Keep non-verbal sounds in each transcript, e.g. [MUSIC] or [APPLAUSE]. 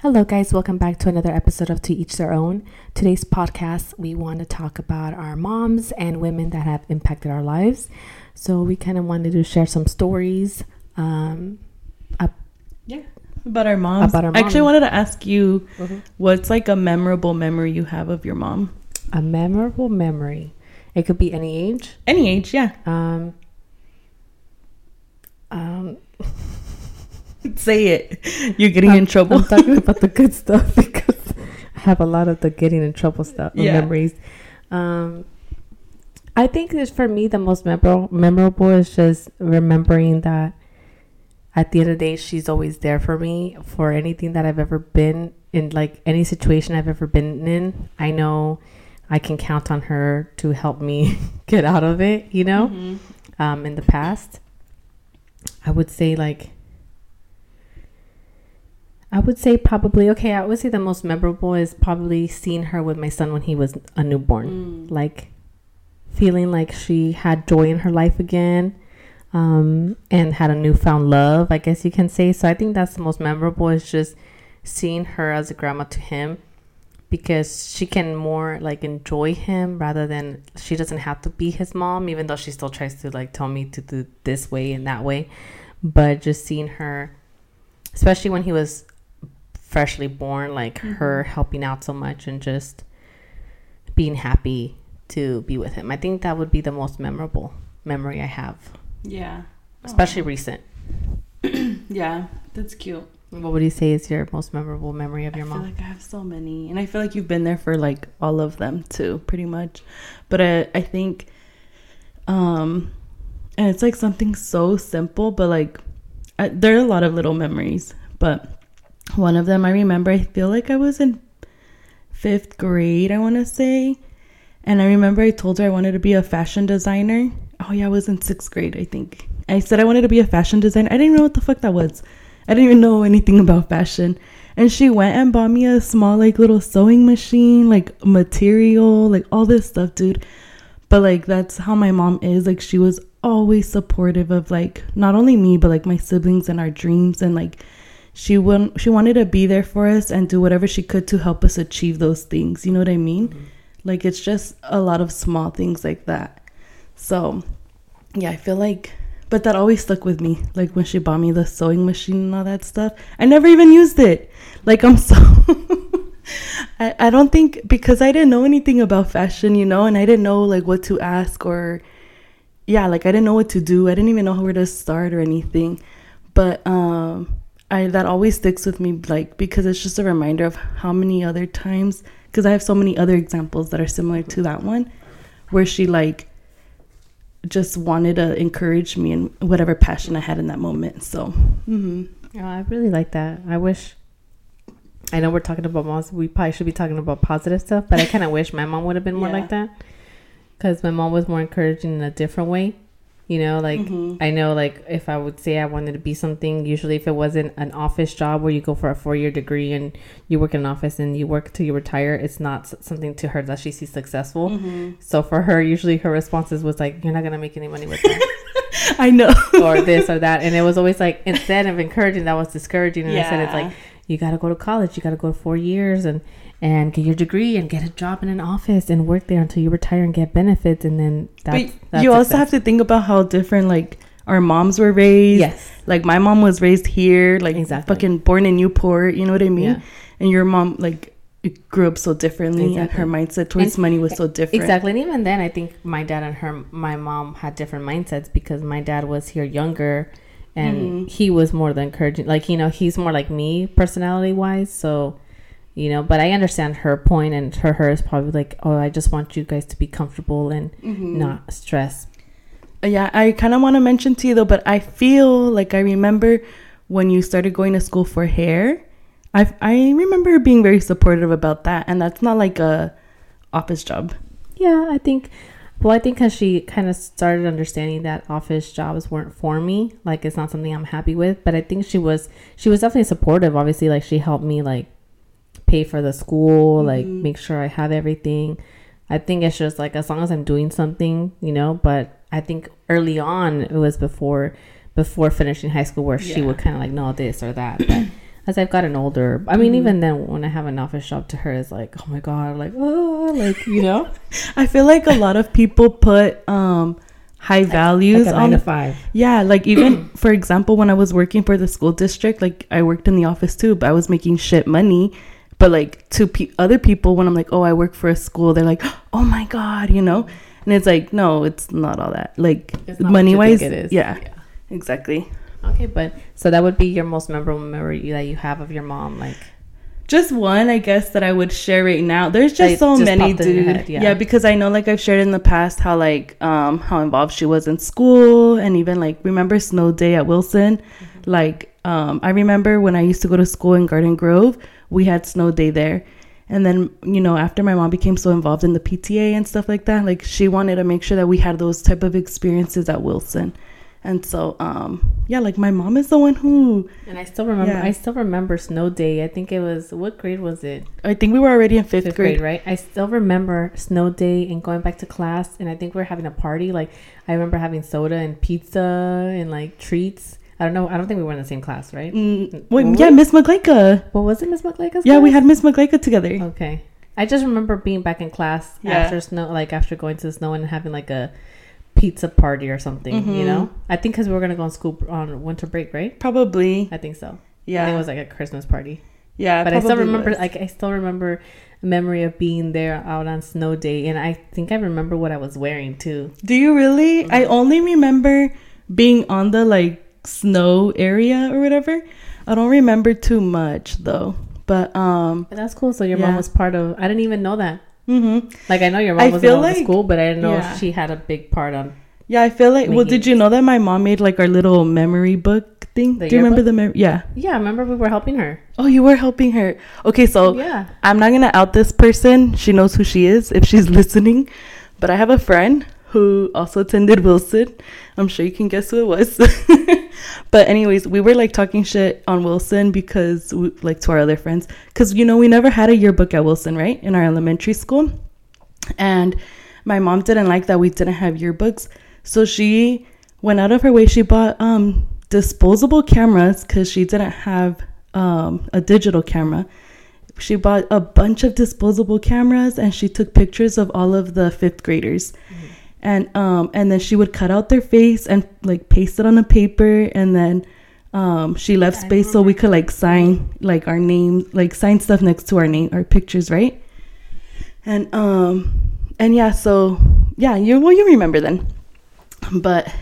Hello, guys. Welcome back to another episode of To Each Their Own. Today's podcast, we want to talk about our moms and women that have impacted our lives. So, we kind of wanted to share some stories. Um, Yeah, about our moms. About our I actually wanted to ask you, what's like a memorable memory you have of your mom? a memorable memory. It could be any age. Any age, yeah. Um, um, [LAUGHS] Say it. You're getting in trouble. I'm talking [LAUGHS] about the good stuff [LAUGHS] because I have a lot of the getting in trouble stuff Yeah. memories. Um, I think that for me the most memorable memorable is just remembering that at the end of the day she's always there for me for anything that I've ever been in like any situation I've ever been in. I know I can count on her to help me [LAUGHS] get out of it, you know? Mm-hmm. um, in the past. I would say like I would say probably okay. I would say the most memorable is probably seeing her with my son when he was a newborn, Mm. like feeling like she had joy in her life again, um, and had a newfound love. I guess you can say. So I think that's the most memorable is just seeing her as a grandma to him because she can more like enjoy him rather than she doesn't have to be his mom even though she still tries to like tell me to do this way and that way but just seeing her especially when he was freshly born like her helping out so much and just being happy to be with him i think that would be the most memorable memory i have Yeah. especially recent [CLEARS THROAT] Yeah, that's cute. what would you say is your most memorable memory of your I feel mom like I have so many, and I feel like you've been there for like all of them too, pretty much. But I, I think, um, and it's like something so simple, but like, I, there are a lot of little memories. But one of them I remember, I feel like I was in fifth grade, I want to say, and I remember I told her I wanted to be a fashion designer. Oh yeah, I was in sixth grade, I think. I said I wanted to be a fashion designer. I didn't know what the fuck that was. I didn't even know anything [LAUGHS] about fashion. And she went and bought me a small, like, little sewing machine, like, material, like, all this stuff, dude. But, like, that's how my mom is. Like, she was always supportive of, like, not only me, but, like, my siblings and our dreams. And, like, she, won- she wanted to be there for us and do whatever she could to help us achieve those things. You know what I mean? Like, it's just a lot of small things like that. So, yeah, I feel like but that always stuck with me. Like when she bought me the sewing machine and all that stuff. I never even used it. Like I'm so [LAUGHS] I, I don't think because I didn't know anything about fashion, you know, and I didn't know like what to ask or yeah, like I didn't know what to do. I didn't even know where to start or anything. But um I that always sticks with me like because it's just a reminder of how many other times because I have so many other examples that are similar to that one where she like just wanted to encourage me in whatever passion I had in that moment. So, hmm Oh, I really like that. I wish. I know we're talking about moms. We probably should be talking about positive stuff, but I kind of [LAUGHS] wish my mom would have been more Yeah. like that. Because my mom was more encouraging in a different way. You know, like Mhm. I know, like if I would say I wanted to be something, usually if it wasn't an office job where you go for a four year degree and you work in an office and you work till you retire, it's not something to her that she sees successful. Mm-hmm. So for her, usually her responses was like, "You're not gonna make any money with [LAUGHS] that." I know. [LAUGHS] or this or that. And it was always like instead of encouraging, that was discouraging. And I said it's like you got to go to college, you got to go four years and and get your degree and get a job in an office and work there until you retire and get benefits. And then that's, but that's you also success. have to think about how different like our moms were raised. yes, Like my mom was raised here, like Exactly. fucking born in Newport. You know what I mean? Yeah. And your mom like grew up so differently, and her mindset towards And- money was so different. exactly. And even then, I think my dad and her, my mom had different mindsets because my dad was here younger. And Mhm. he was more the encouraging, like you know, he's more like me personality wise. So, you know, but I understand her point, and her her is probably like, oh, I just want you guys to be comfortable and Mhm. not stress. Yeah, I kind of want to mention to you though, but I feel like I remember when you started going to school for hair. I I remember being very supportive about that, and that's not like a office job. Yeah, I think. Well, I think because she kind of started understanding that office jobs weren't for me. Like, it's not something I'm happy with. But I think she was she was definitely supportive. Obviously, like she helped me like pay for the school, like Mhm. make sure I have everything. I think it's just like as long as I'm doing something, you know. But I think early on it was before before finishing high school where she would kind of like know this or that. But as I've gotten older. I mean, Mhm. even then, when I have an office job, to her is like, oh my god, like oh, like you know, [LAUGHS] I feel like a lot of people put um high values like a on five. Yeah, like even [CLEARS THROAT] for example, when I was working for the school district, like I worked in the office too, but I was making shit money. But like to pe- other people, when I'm like, oh, I work for a school, they're like, oh my god, you know, and it's like, no, it's not all that. Like It's not what money wise, it is. yeah, exactly. Okay, but so that would be your most memorable memory that you have of your mom, like Just one, I guess, that I would share right now. There's just so just many, popped in your dude. head, yeah. yeah. because I know, like I've shared in the past, how like um how involved she was in school, and even like remember snow day at Wilson. Mm-hmm. Like um I remember when I used to go to school in Garden Grove, we had snow day there. And then, you know, after my mom became so involved in the PTA and stuff like that, like she wanted to make sure that we had those type of experiences at Wilson. And so, um, yeah, like my mom is the one who And I still remember. Yeah. I still remember snow day. I think it was what grade was it? I think we were already in fifth, Fifth grade. grade, right? I still remember snow day and going back to class. And I think we are having a party. Like I remember having soda and pizza and like treats. I don't know. I don't think we were in the same class, right? Mm, Were yeah. Miss McLeika. What was it, Miss McLeika's? Yeah, we had Miss McLeika together. Okay. I just remember being back in class Yeah. after snow, like after going to the snow and having like a pizza party or something. You Mhm. know, I think because we were gonna go on school on winter break, right? Probably. I think so. I think Yeah. it was like a Christmas party. yeah. but I still remember, was. like I still remember a memory of being there out on snow day, and I think I remember what I was wearing too. Do you really? I Mm-hmm. only remember being on the like snow area or whatever. I don't remember too much though. But um But that's cool. So your Yeah. mom was part of. I didn't even know that. mhm. Like I know your mom was in like- school, but I didn't know Yeah. she had a big part on. Yeah, I feel like well, did you know that my mom made like our little memory book thing? The Do you remember yearbook? the mem- yeah. Yeah, I remember we were helping her. Oh, you were helping her. Okay, so yeah. I'm not gonna out this person. She knows who she is if she's [LAUGHS] listening. But I have a friend who also attended Wilson. I'm sure you can guess who it was. [LAUGHS] but anyways, we were like talking shit on Wilson because we, like to our other friends. Because you know we never had a yearbook at Wilson, right? In our elementary school, and my mom didn't like that we didn't have yearbooks, so she went out of her way. She bought um disposable cameras because she didn't have um a digital camera. She bought a bunch of disposable cameras and she took pictures of all of the fifth graders and um and then she would cut out their face and like paste it on a paper. And then um she left I space so we could like sign like our name like sign stuff next to our name our pictures right? And um and yeah so yeah you well you remember then. But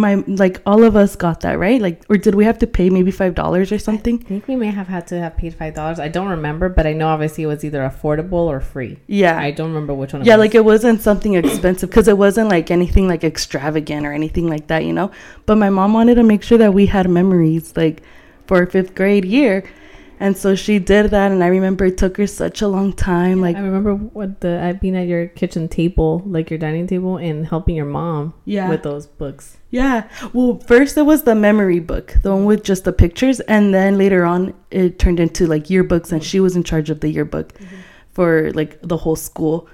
my like all of us got that right like or did we have to pay maybe five dollars or something I think we may have had to have paid five dollars. I don't remember, but I know obviously it was either affordable or free. yeah I don't remember which one. It yeah was. like it wasn't something expensive because it wasn't like anything like extravagant or anything like that you know but my mom wanted to make sure that we had memories like for our fifth grade year and so she did that and i remember it took her such a long time like I remember what the I being at your kitchen table, like your dining table, and helping your mom Yeah. with those books. Yeah. Well first it was the memory book the one with just the pictures and then later on it turned into like yearbooks and she was in charge of the yearbook for like the whole school.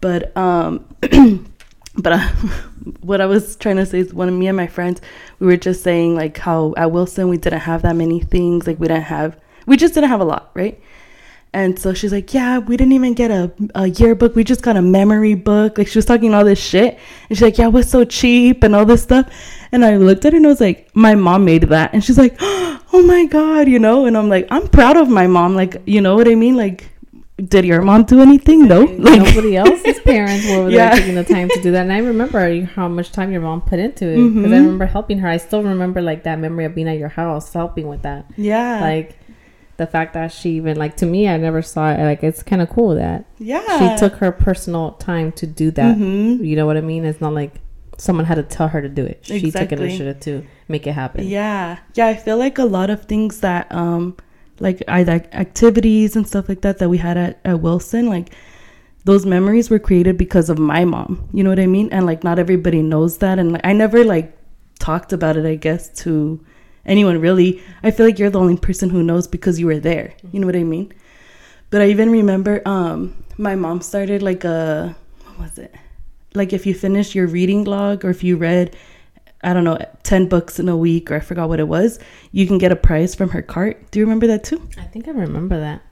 But um [CLEARS THROAT] but uh, [LAUGHS] what i was trying to say is one of me and my friends we were just saying like how at wilson we didn't have that many things like we didn't have we just didn't have a lot right and so she's like yeah we didn't even get a, a yearbook. We just got a memory book. Like she was talking all this shit. And she's like yeah what's so cheap and all this stuff. And i looked at her and i was like my mom made that. And she's like [GASPS] oh my god you know? And i'm like i'm proud of my mom. Like you know what i mean? Like did your mom do anything? No like Nobody [LAUGHS] else's parents were Yeah. there taking the time to do that, and I remember how much time your mom put into it because I Mhm. remember helping her. I still remember like that memory of being at your house helping with that. yeah. Like the fact that she even like to me, I never saw it. Like it's kind of cool that yeah she took her personal time to do that. Mhm. You know what I mean? It's not like someone had to tell her to do it. She took initiative to make it happen. Yeah. Yeah, I feel like a lot of things that um like either activities and stuff like that that we had at, at Wilson, like those memories were created because of my mom. You know what I mean? And like not everybody knows that and like I never like talked about it, I guess, to anyone really. I feel like you're the only person who knows because you were there. You know what I mean? But I even remember um my mom started like a what was it? Like if you finish your reading log or if you read I don't know, 10 books in a week, or I forgot what it was, you can get a prize from her cart. Do you remember that too? I think I remember that.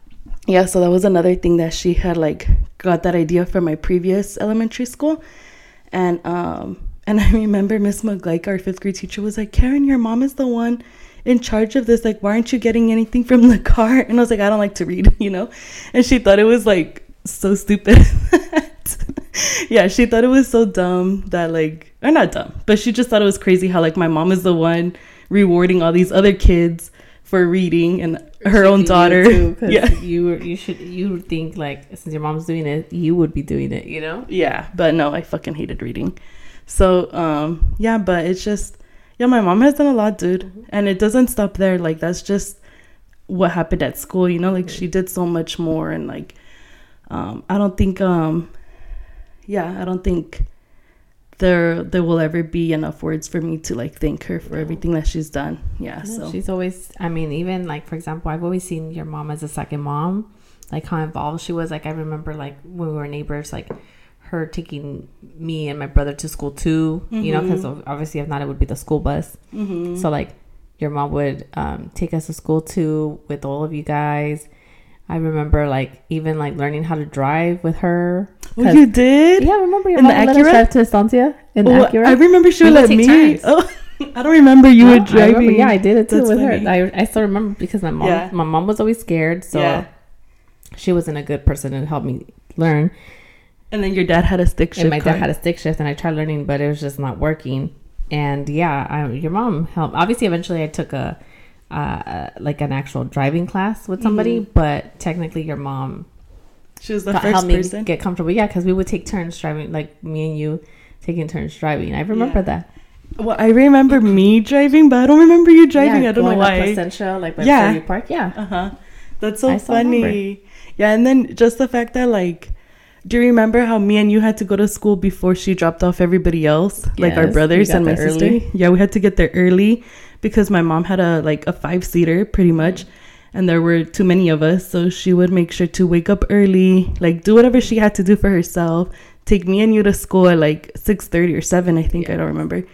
Yeah, so that was another thing that she had like got that idea from my previous elementary school. And um and I remember Miss McGlike, our fifth grade teacher, was like, Karen, your mom is the one in charge of this. Like, why aren't you getting anything from the cart? And I was like, I don't like to read, [LAUGHS] you know? And she thought it was like so stupid. [LAUGHS] yeah, she thought it was so dumb that like or not dumb, but she just thought it was crazy how like my mom is the one rewarding all these other kids for reading and her own daughter. Too, [LAUGHS] yeah, you you should you would think like since your mom's doing it, you would be doing it. You know? Yeah, but no, I fucking hated reading. So um yeah, but it's just yeah, my mom has done a lot, dude, mm-hmm. and it doesn't stop there. Like that's just what happened at school. You know, like she did so much more, and like um I don't think um yeah, I don't think there there will ever be enough words for me to like thank her for everything that she's done. Yeah, no, so she's always I mean, even like for example, I've always seen your mom as a second mom, like how involved she was. Like I remember like when we were neighbors, like her taking me and my brother to school too, mm-hmm. you know, because mm-hmm. obviously if not, it would be the school bus. Mm-hmm. So like your mom would um, take us to school too with all of you guys. I remember like even like learning how to drive with her. Oh, you did? Yeah, I remember your in mom let us drive to Estancia in oh, Acura. I remember she would let me. Turns. Oh, [LAUGHS] I don't remember you were driving. Remember, yeah, I did it too That's with funny. her. I, I still remember because my mom yeah. my mom was always scared, so yeah. she wasn't a good person to help me learn. And then your dad had a stick shift. And my dad had a stick shift, and I tried learning, but it was just not working. And yeah, I, your mom helped. Obviously, eventually, I took a uh, like an actual driving class with somebody, mm-hmm. but technically your mom she was the first helped person me get comfortable. Yeah, because we would take turns driving, like me and you taking turns driving. I remember yeah. that. Well, I remember me driving, but I don't remember you driving. Yeah, I don't know why. Placentia, like by yeah. Park. Yeah. Uh huh. That's so I funny. Yeah, and then just the fact that like do you remember how me and you had to go to school before she dropped off everybody else, yes, like our brothers and my sister? Early. Yeah, we had to get there early because my mom had a like a five seater pretty much and there were too many of us so she would make sure to wake up early like do whatever she had to do for herself take me and you to school at like 6.30 or 7 i think yeah. i don't remember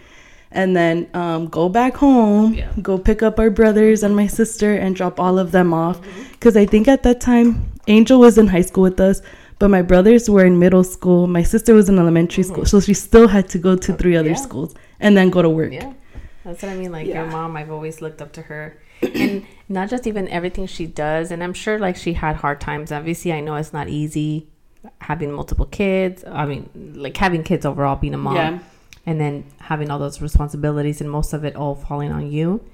and then um, go back home yeah. go pick up our brothers and my sister and drop all of them off because mm-hmm. i think at that time angel was in high school with us but my brothers were in middle school my sister was in elementary mm-hmm. school so she still had to go to three other yeah. schools and then go to work yeah that's what I mean. Like yeah. your mom, I've always looked up to her, and [CLEARS THROAT] not just even everything she does. And I'm sure like she had hard times. Obviously, I know it's not easy having multiple kids. I mean, like having kids overall, being a mom, yeah. and then having all those responsibilities, and most of it all falling on you.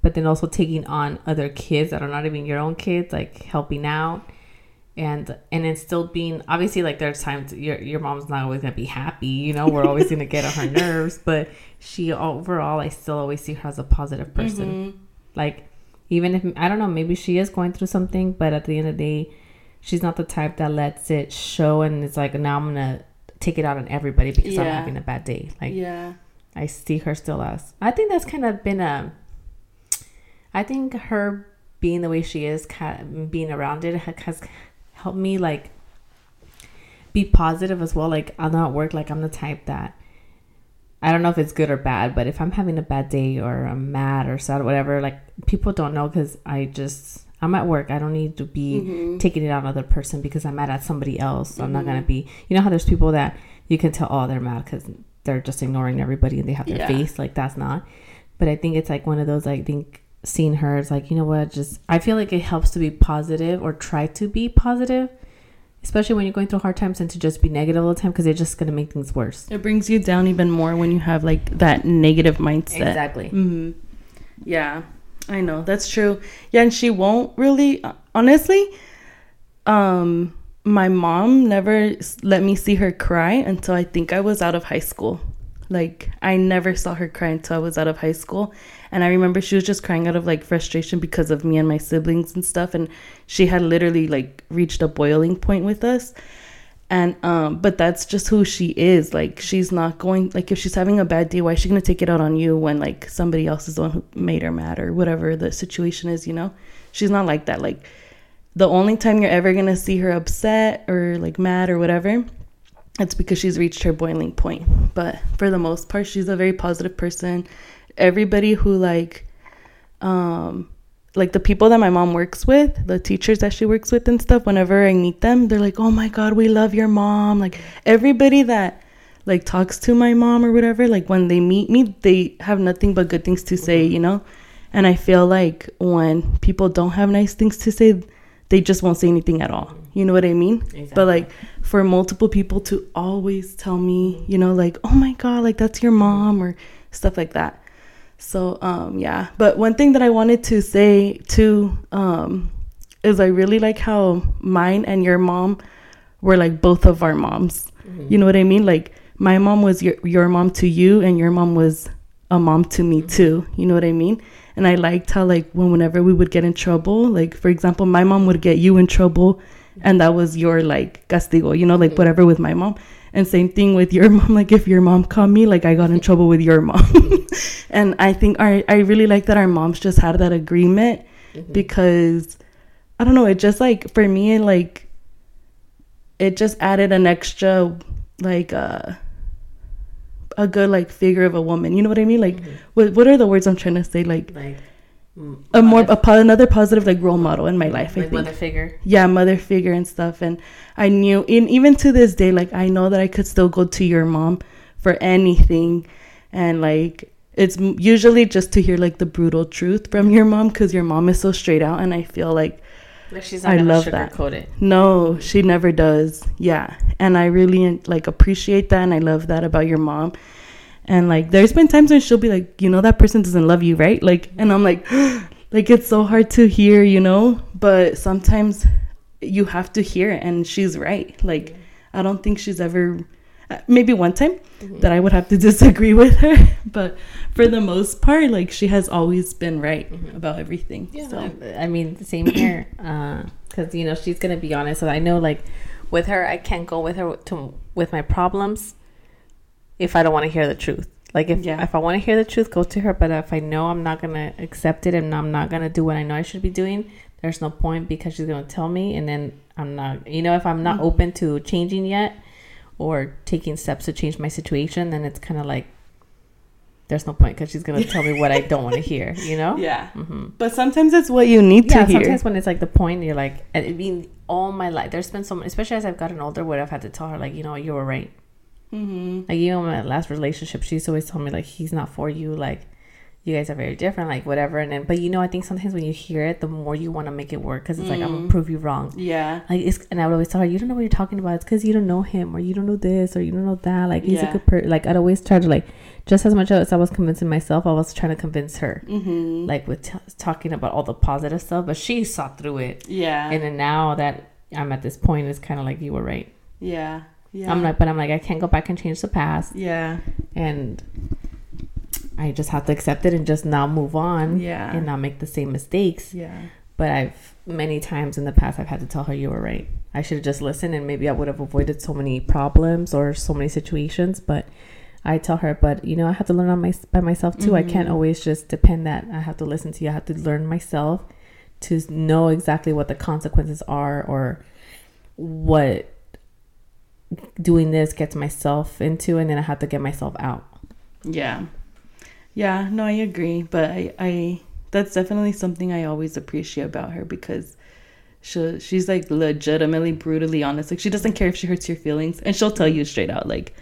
But then also taking on other kids that are not even your own kids, like helping out and and it's still being obviously like there's times your your mom's not always gonna be happy you know we're always gonna get on her [LAUGHS] nerves but she overall i still always see her as a positive person mm-hmm. like even if i don't know maybe she is going through something but at the end of the day she's not the type that lets it show and it's like now i'm gonna take it out on everybody because yeah. i'm having a bad day like yeah i see her still as i think that's kind of been a i think her being the way she is kind of being around it has help me like be positive as well. Like I'll not work like I'm the type that I don't know if it's good or bad, but if I'm having a bad day or I'm mad or sad or whatever, like people don't know because I just I'm at work. I don't need to be mm-hmm. taking it out on another person because I'm mad at somebody else. So mm-hmm. I'm not gonna mm-hmm. be. You know how there's people that you can tell oh they're mad because they're just ignoring everybody and they have their yeah. face like that's not. But I think it's like one of those. I think seeing her it's like, you know what, just I feel like it helps to be positive or try to be positive, especially when you're going through hard times and to just be negative all the time because it's just gonna make things worse. It brings you down even more when you have like that negative mindset. Exactly. Mm-hmm. Yeah, I know that's true. Yeah, and she won't really, honestly. Um, my mom never let me see her cry until I think I was out of high school. Like I never saw her cry until I was out of high school. And I remember she was just crying out of like frustration because of me and my siblings and stuff. And she had literally like reached a boiling point with us. And um, but that's just who she is. Like she's not going like if she's having a bad day, why is she gonna take it out on you when like somebody else is the one who made her mad or whatever the situation is, you know? She's not like that. Like the only time you're ever gonna see her upset or like mad or whatever it's because she's reached her boiling point. But for the most part, she's a very positive person. Everybody who like um like the people that my mom works with, the teachers that she works with and stuff, whenever I meet them, they're like, "Oh my god, we love your mom." Like everybody that like talks to my mom or whatever, like when they meet me, they have nothing but good things to say, you know? And I feel like when people don't have nice things to say, they just won't say anything at all. You know what I mean? Exactly. But like for multiple people to always tell me, you know, like, "Oh my god, like that's your mom" or stuff like that so um yeah, but one thing that I wanted to say too um is I really like how mine and your mom were like both of our moms. Mm-hmm. You know what I mean? Like my mom was your your mom to you and your mom was a mom to me mm-hmm. too. You know what I mean? And I liked how like when whenever we would get in trouble, like for example, my mom would get you in trouble and that was your like castigo, you know, like mm-hmm. whatever with my mom. And same thing with your [LAUGHS] mom. Like if your mom caught me, like I got in trouble with your mom. [LAUGHS] and I think our I really like that our moms just had that agreement mm-hmm. because I don't know, it just like for me it like it just added an extra like uh a good like figure of a woman. You know what I mean? Like mm-hmm. what what are the words I'm trying to say? Like, like a more a, another positive like role model in my life. Like I think mother figure. Yeah, mother figure and stuff. And I knew, and even to this day, like I know that I could still go to your mom for anything, and like it's usually just to hear like the brutal truth from your mom because your mom is so straight out, and I feel like. Like she's not I love that. It. No, she never does. Yeah, and I really like appreciate that, and I love that about your mom and like there's been times when she'll be like you know that person doesn't love you right? Like and i'm like [GASPS] like it's so hard to hear you know? But sometimes you have to hear it and she's right. Like i don't think she's ever uh, maybe one time mm-hmm. that i would have to [LAUGHS] disagree with her. But for the most part like she has always been right mm-hmm. about everything yeah, so. I mean same here because [COUGHS] uh, you know she's gonna be honest. So i know like with her i can't go with her to with my problems if I don't want to hear the truth. Like if yeah. if I want to hear the truth, go to her. But if I know I'm not gonna accept it and I'm not gonna do what I know I should be doing, there's no point because she's gonna tell me, and then I'm not. You know, if I'm not mm-hmm. open to changing yet or taking steps to change my situation, then it's kind of like there's no point because she's gonna tell me what I don't want to hear. You know? [LAUGHS] Yeah. Mm-hmm. But sometimes it's what you need yeah, to hear. Sometimes when it's like the point, you're like, I mean, all my life, there's been so, especially as I've gotten older, where I've had to tell her like, you know, you were right Mm-hmm. Like even my last relationship, she's always told me like he's not for you. Like you guys are very different. Like whatever. And then, but you know, I think sometimes when you hear it, the more you want to make it work because it's mm. like I'm gonna prove you wrong. Yeah. Like it's and I would always tell her, you don't know what you're talking about. It's because you don't know him or you don't know this or you don't know that. Like he's yeah. a good person. Like I'd always try to like just as much as I was convincing myself, I was trying to convince her. Mm-hmm. Like with t- talking about all the positive stuff, but she saw through it. Yeah. And then now that I'm at this point, it's kind of like you were right. Yeah. Yeah. I'm like, but I'm like, I can't go back and change the past. Yeah. And I just have to accept it and just now move on. Yeah. And not make the same mistakes. Yeah. But I've many times in the past I've had to tell her you were right. I should have just listened and maybe I would have avoided so many problems or so many situations. But I tell her, but you know, I have to learn on my by myself too. Mm-hmm. I can't mm-hmm. always just depend that I have to listen to you. I have to learn myself to know exactly what the consequences are or what doing this gets myself into and then I have to get myself out. Yeah. Yeah, no, I agree. But I, I that's definitely something I always appreciate about her because she she's like legitimately brutally honest. Like she doesn't care if she hurts your feelings and she'll tell you straight out like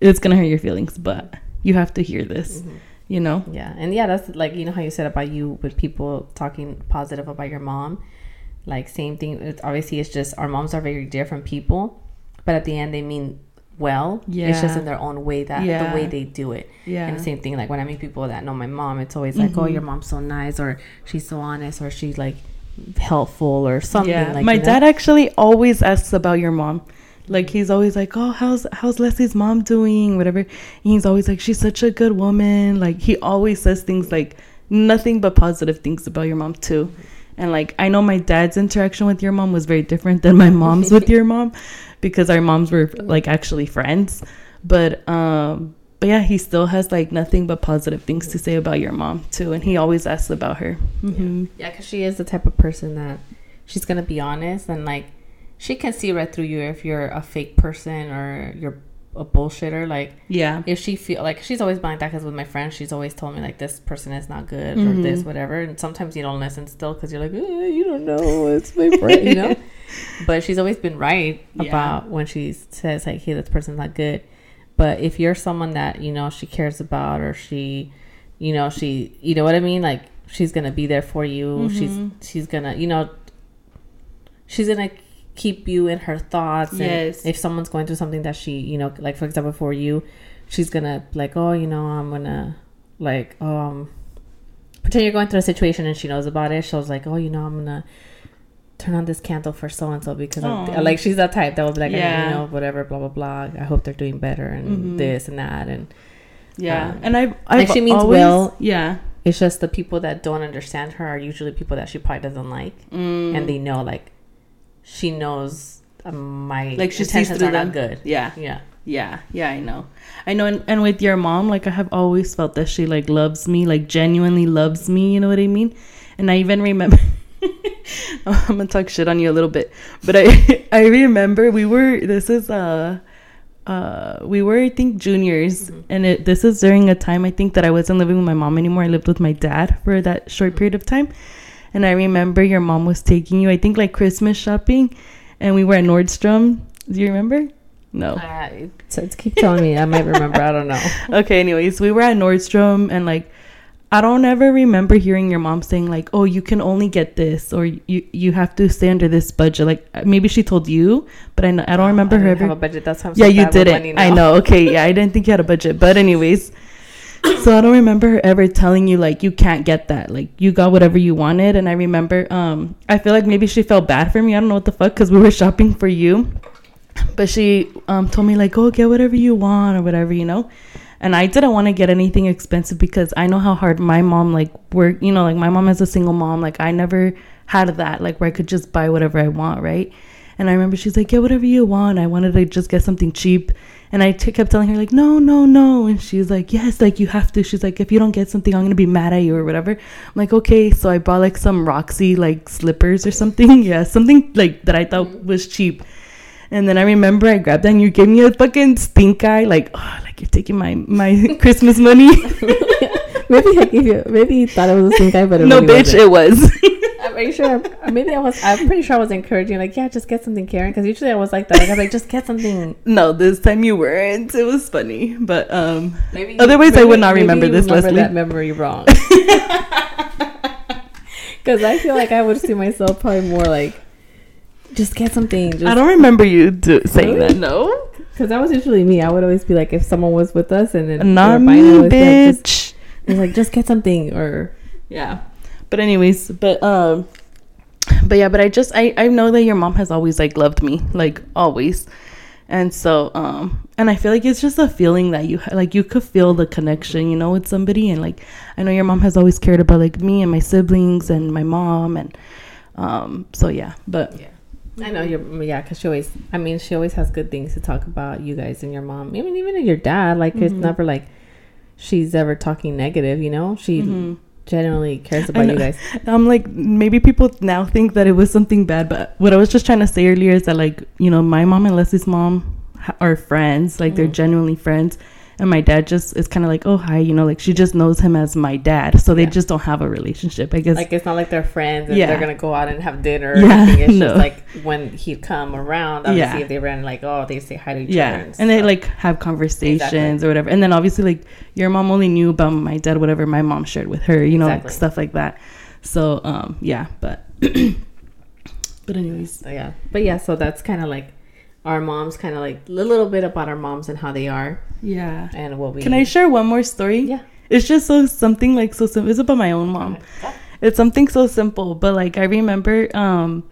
it's gonna hurt your feelings, but you have to hear this. Mm-hmm. You know? Yeah. And yeah, that's like you know how you said about you with people talking positive about your mom. Like same thing. It's, obviously, it's just our moms are very different people but at the end they mean well. Yeah. It's just in their own way that yeah. the way they do it. Yeah. And the same thing, like when I meet people that know my mom, it's always like, oh, mm-hmm. oh, your mom's so nice, or she's so honest, or she's like helpful, or something. Yeah. Like, my dad know? actually always asks about your mom. Like he's always like, oh, how's how's Leslie's mom doing? Whatever. And he's always like, she's such a good woman. Like he always says things like nothing but positive things about your mom too. And like I know my dad's interaction with your mom was very different than my mom's with [LAUGHS] your mom because our moms were like actually friends. But um but yeah, he still has like nothing but positive things to say about your mom too, and he always asks about her. Mm-hmm. Yeah, because she is the type of person that she's gonna be honest and like she can see right through you if you're a fake person or you're a bullshitter. Like Yeah. if she feel like she's always been like that because with my friends she's always told me like this person is not good or Mhm. this whatever and sometimes you don't listen still because you're like eh, you don't know it's my [LAUGHS] friend you know but she's always been right Yeah. about when she says like hey this person's not good but if you're someone that you know she cares about or she you know she you know what i mean like she's gonna be there for you Mhm. she's she's gonna you know she's gonna keep you in her thoughts and Yes. if someone's going through something that she you know like for example for you she's gonna like oh you know i'm gonna like um pretend you're going through a situation and she knows about it She she's like oh you know i'm gonna turn on this candle for so and so because like she's that type that will be like Yeah. you know whatever blah blah blah i hope they're doing better and Mhm. this and that and Yeah. Um, and I've, like she means always, well. Yeah. it's just the people that don't understand her are usually people that she probably doesn't like Mm. and they know like she knows um, my Like, she intentions are not them. good Yeah. yeah Yeah, yeah, I know. I know and, and with your mom, like I have always felt that she like loves me, like genuinely loves me, you know what I mean? And I even remember [LAUGHS] [LAUGHS] I'm gonna talk shit on you a little bit. But I [LAUGHS] I remember we were this is uh uh we were I think juniors Mhm. and it this is during a time I think that I wasn't living with my mom anymore. I lived with my dad for that short period of time. And I remember your mom was taking you, I think like Christmas shopping and we were at Nordstrom. Do you remember? No. uh, so it's keep telling me i might remember i don't know [LAUGHS] okay anyways we were at nordstrom and like i don't ever remember hearing your mom saying like oh you can only get this or you you have to stay under this budget. Like maybe she told you but i, kn- I don't remember her didn't have ever a budget. That's how yeah you didn't. i know. okay yeah i didn't think you had a budget. But anyways so i don't remember her ever telling you like you can't get that. Like you got whatever you wanted. And i remember um i feel like maybe she felt bad for me. I don't know what the fuck because we were shopping for you. But she um told me like oh get whatever you want or whatever you know and i didn't want to get anything expensive because i know how hard my mom like work you know like my mom is a single mom like i never had that like where i could just buy whatever i want right? And i remember she's like get whatever you want i wanted to just get something cheap. And I t- kept telling her like no no no. And she's like yes like you have to. She's like if you don't get something i'm gonna be mad at you or whatever. I'm like okay. So i bought like some roxy like slippers or something. [LAUGHS] Yeah something like that i thought mm-hmm. was cheap and then I remember I grabbed that and you gave me a fucking stink eye, like, oh, like you're taking my my [LAUGHS] Christmas money. [LAUGHS] maybe I gave you. Maybe you thought it was the stink eye, but it no, really bitch, wasn't. it was. [LAUGHS] I'm pretty sure. Maybe I was. I'm pretty sure I was encouraging, like, yeah, just get something, Karen. Because usually I was like that. Like, I was like, just get something. no, this time you weren't. It was funny, but um, Maybe. Otherwise, I would not maybe remember this, remember Leslie. That memory wrong. Because I feel like I would see myself probably more like, just get something. Just I don't remember you do, saying Really? that. No, Because that was usually me. I would always be like, if someone was with us and then not we were I me, be like, just- bitch. It's like just get something or Yeah, but anyways, but um, but yeah, but I just I I know that your mom has always like loved me, like always. And so, um, and I feel like it's just a feeling that you ha- like you could feel the connection, you know, with somebody. And like, I know your mom has always cared about like me and my siblings and my mom, and um, so yeah. But yeah. I know you're yeah, because she always. I mean, she always has good things to talk about you guys and your mom. I mean, even your dad. Like it's Mhm. never like she's ever talking negative. You know, she Mhm. genuinely cares about you guys. [LAUGHS] I'm like, maybe people now think that it was something bad, but what I was just trying to say earlier is that, like, you know, my mom and Leslie's mom are friends, like, they're Mhm. genuinely friends. And my dad just is kind of like, oh, hi, you know, like, she just knows him as my dad. So they Yeah. just don't have a relationship, I guess. Like it's not like they're friends and Yeah. they're gonna go out and have dinner. Or Yeah, anything. It's [LAUGHS] no. just like when he'd come around. Obviously, Yeah. if they ran like oh, they say hi to each yeah. other. And they, stuff. like, have conversations Exactly. or whatever. And then obviously, like, your mom only knew about my dad, whatever my mom shared with her, you know, like, stuff like that. So, um, yeah, but, [CLEARS THROAT] but, anyways. So, yeah, but yeah, so that's kind of like our moms, kind of like a little bit about our moms and how they are Yeah. and what we. Can I share one more story? Yeah. It's just so something like so simple. It's about my own mom. It's something so simple, but like I remember um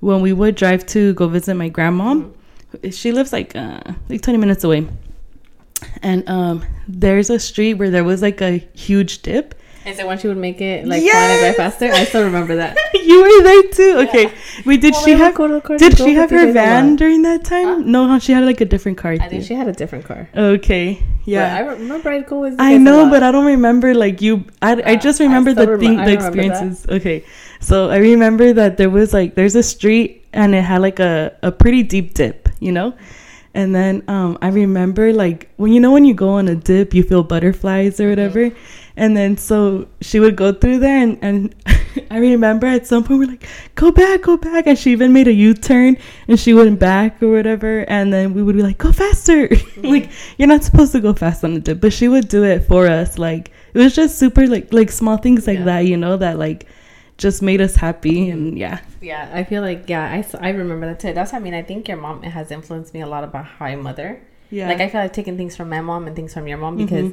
when we would drive to go visit my grandma. Mm-hmm. She lives like uh like 20 minutes away. And um there's a street where there was like a huge dip. Is it when she would make it like to drive faster? I still remember that. [LAUGHS] you were there too. Okay. Wait, did Well, she have go to car did she have her van during that time? Huh? No, she had like a different car. I I think. she had a different car. okay. Yeah. But I remember I'd go with. I know, but I don't remember like you. I, I Uh, just remember still the rem- thing, the remember that. experiences. Okay, so I remember that there was like there's a street and it had like a, a pretty deep dip, you know? And then um, I remember like when you know when you go on a dip, you feel butterflies or whatever. And then so she would go through there, and, and [LAUGHS] I remember at some point we're like, go back, go back. And she even made a U turn and she went back or whatever. And then we would be like, go faster. [LAUGHS] like, you're not supposed to go fast on a dip, but she would do it for us. Like, it was just super, like, like small things like Yeah. that, you know, that like just made us happy. And yeah. Yeah, I feel like yeah, i, I remember that too. That's I mean I think your mom has influenced me a lot about how I mother. Yeah. Like I feel like taking things from my mom and things from your mom mm-hmm. because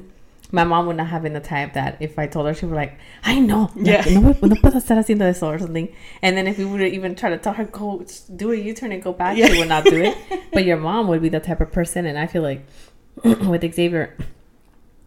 my mom would not have been the type that if I told her she would be like, I know, Yeah. no, no puedo estar haciendo eso or something. And then if we would even try to tell her go do a U turn and go back, Yeah. she would not do it. [LAUGHS] but your mom would be the type of person, and I feel like [CLEARS THROAT] with Xavier.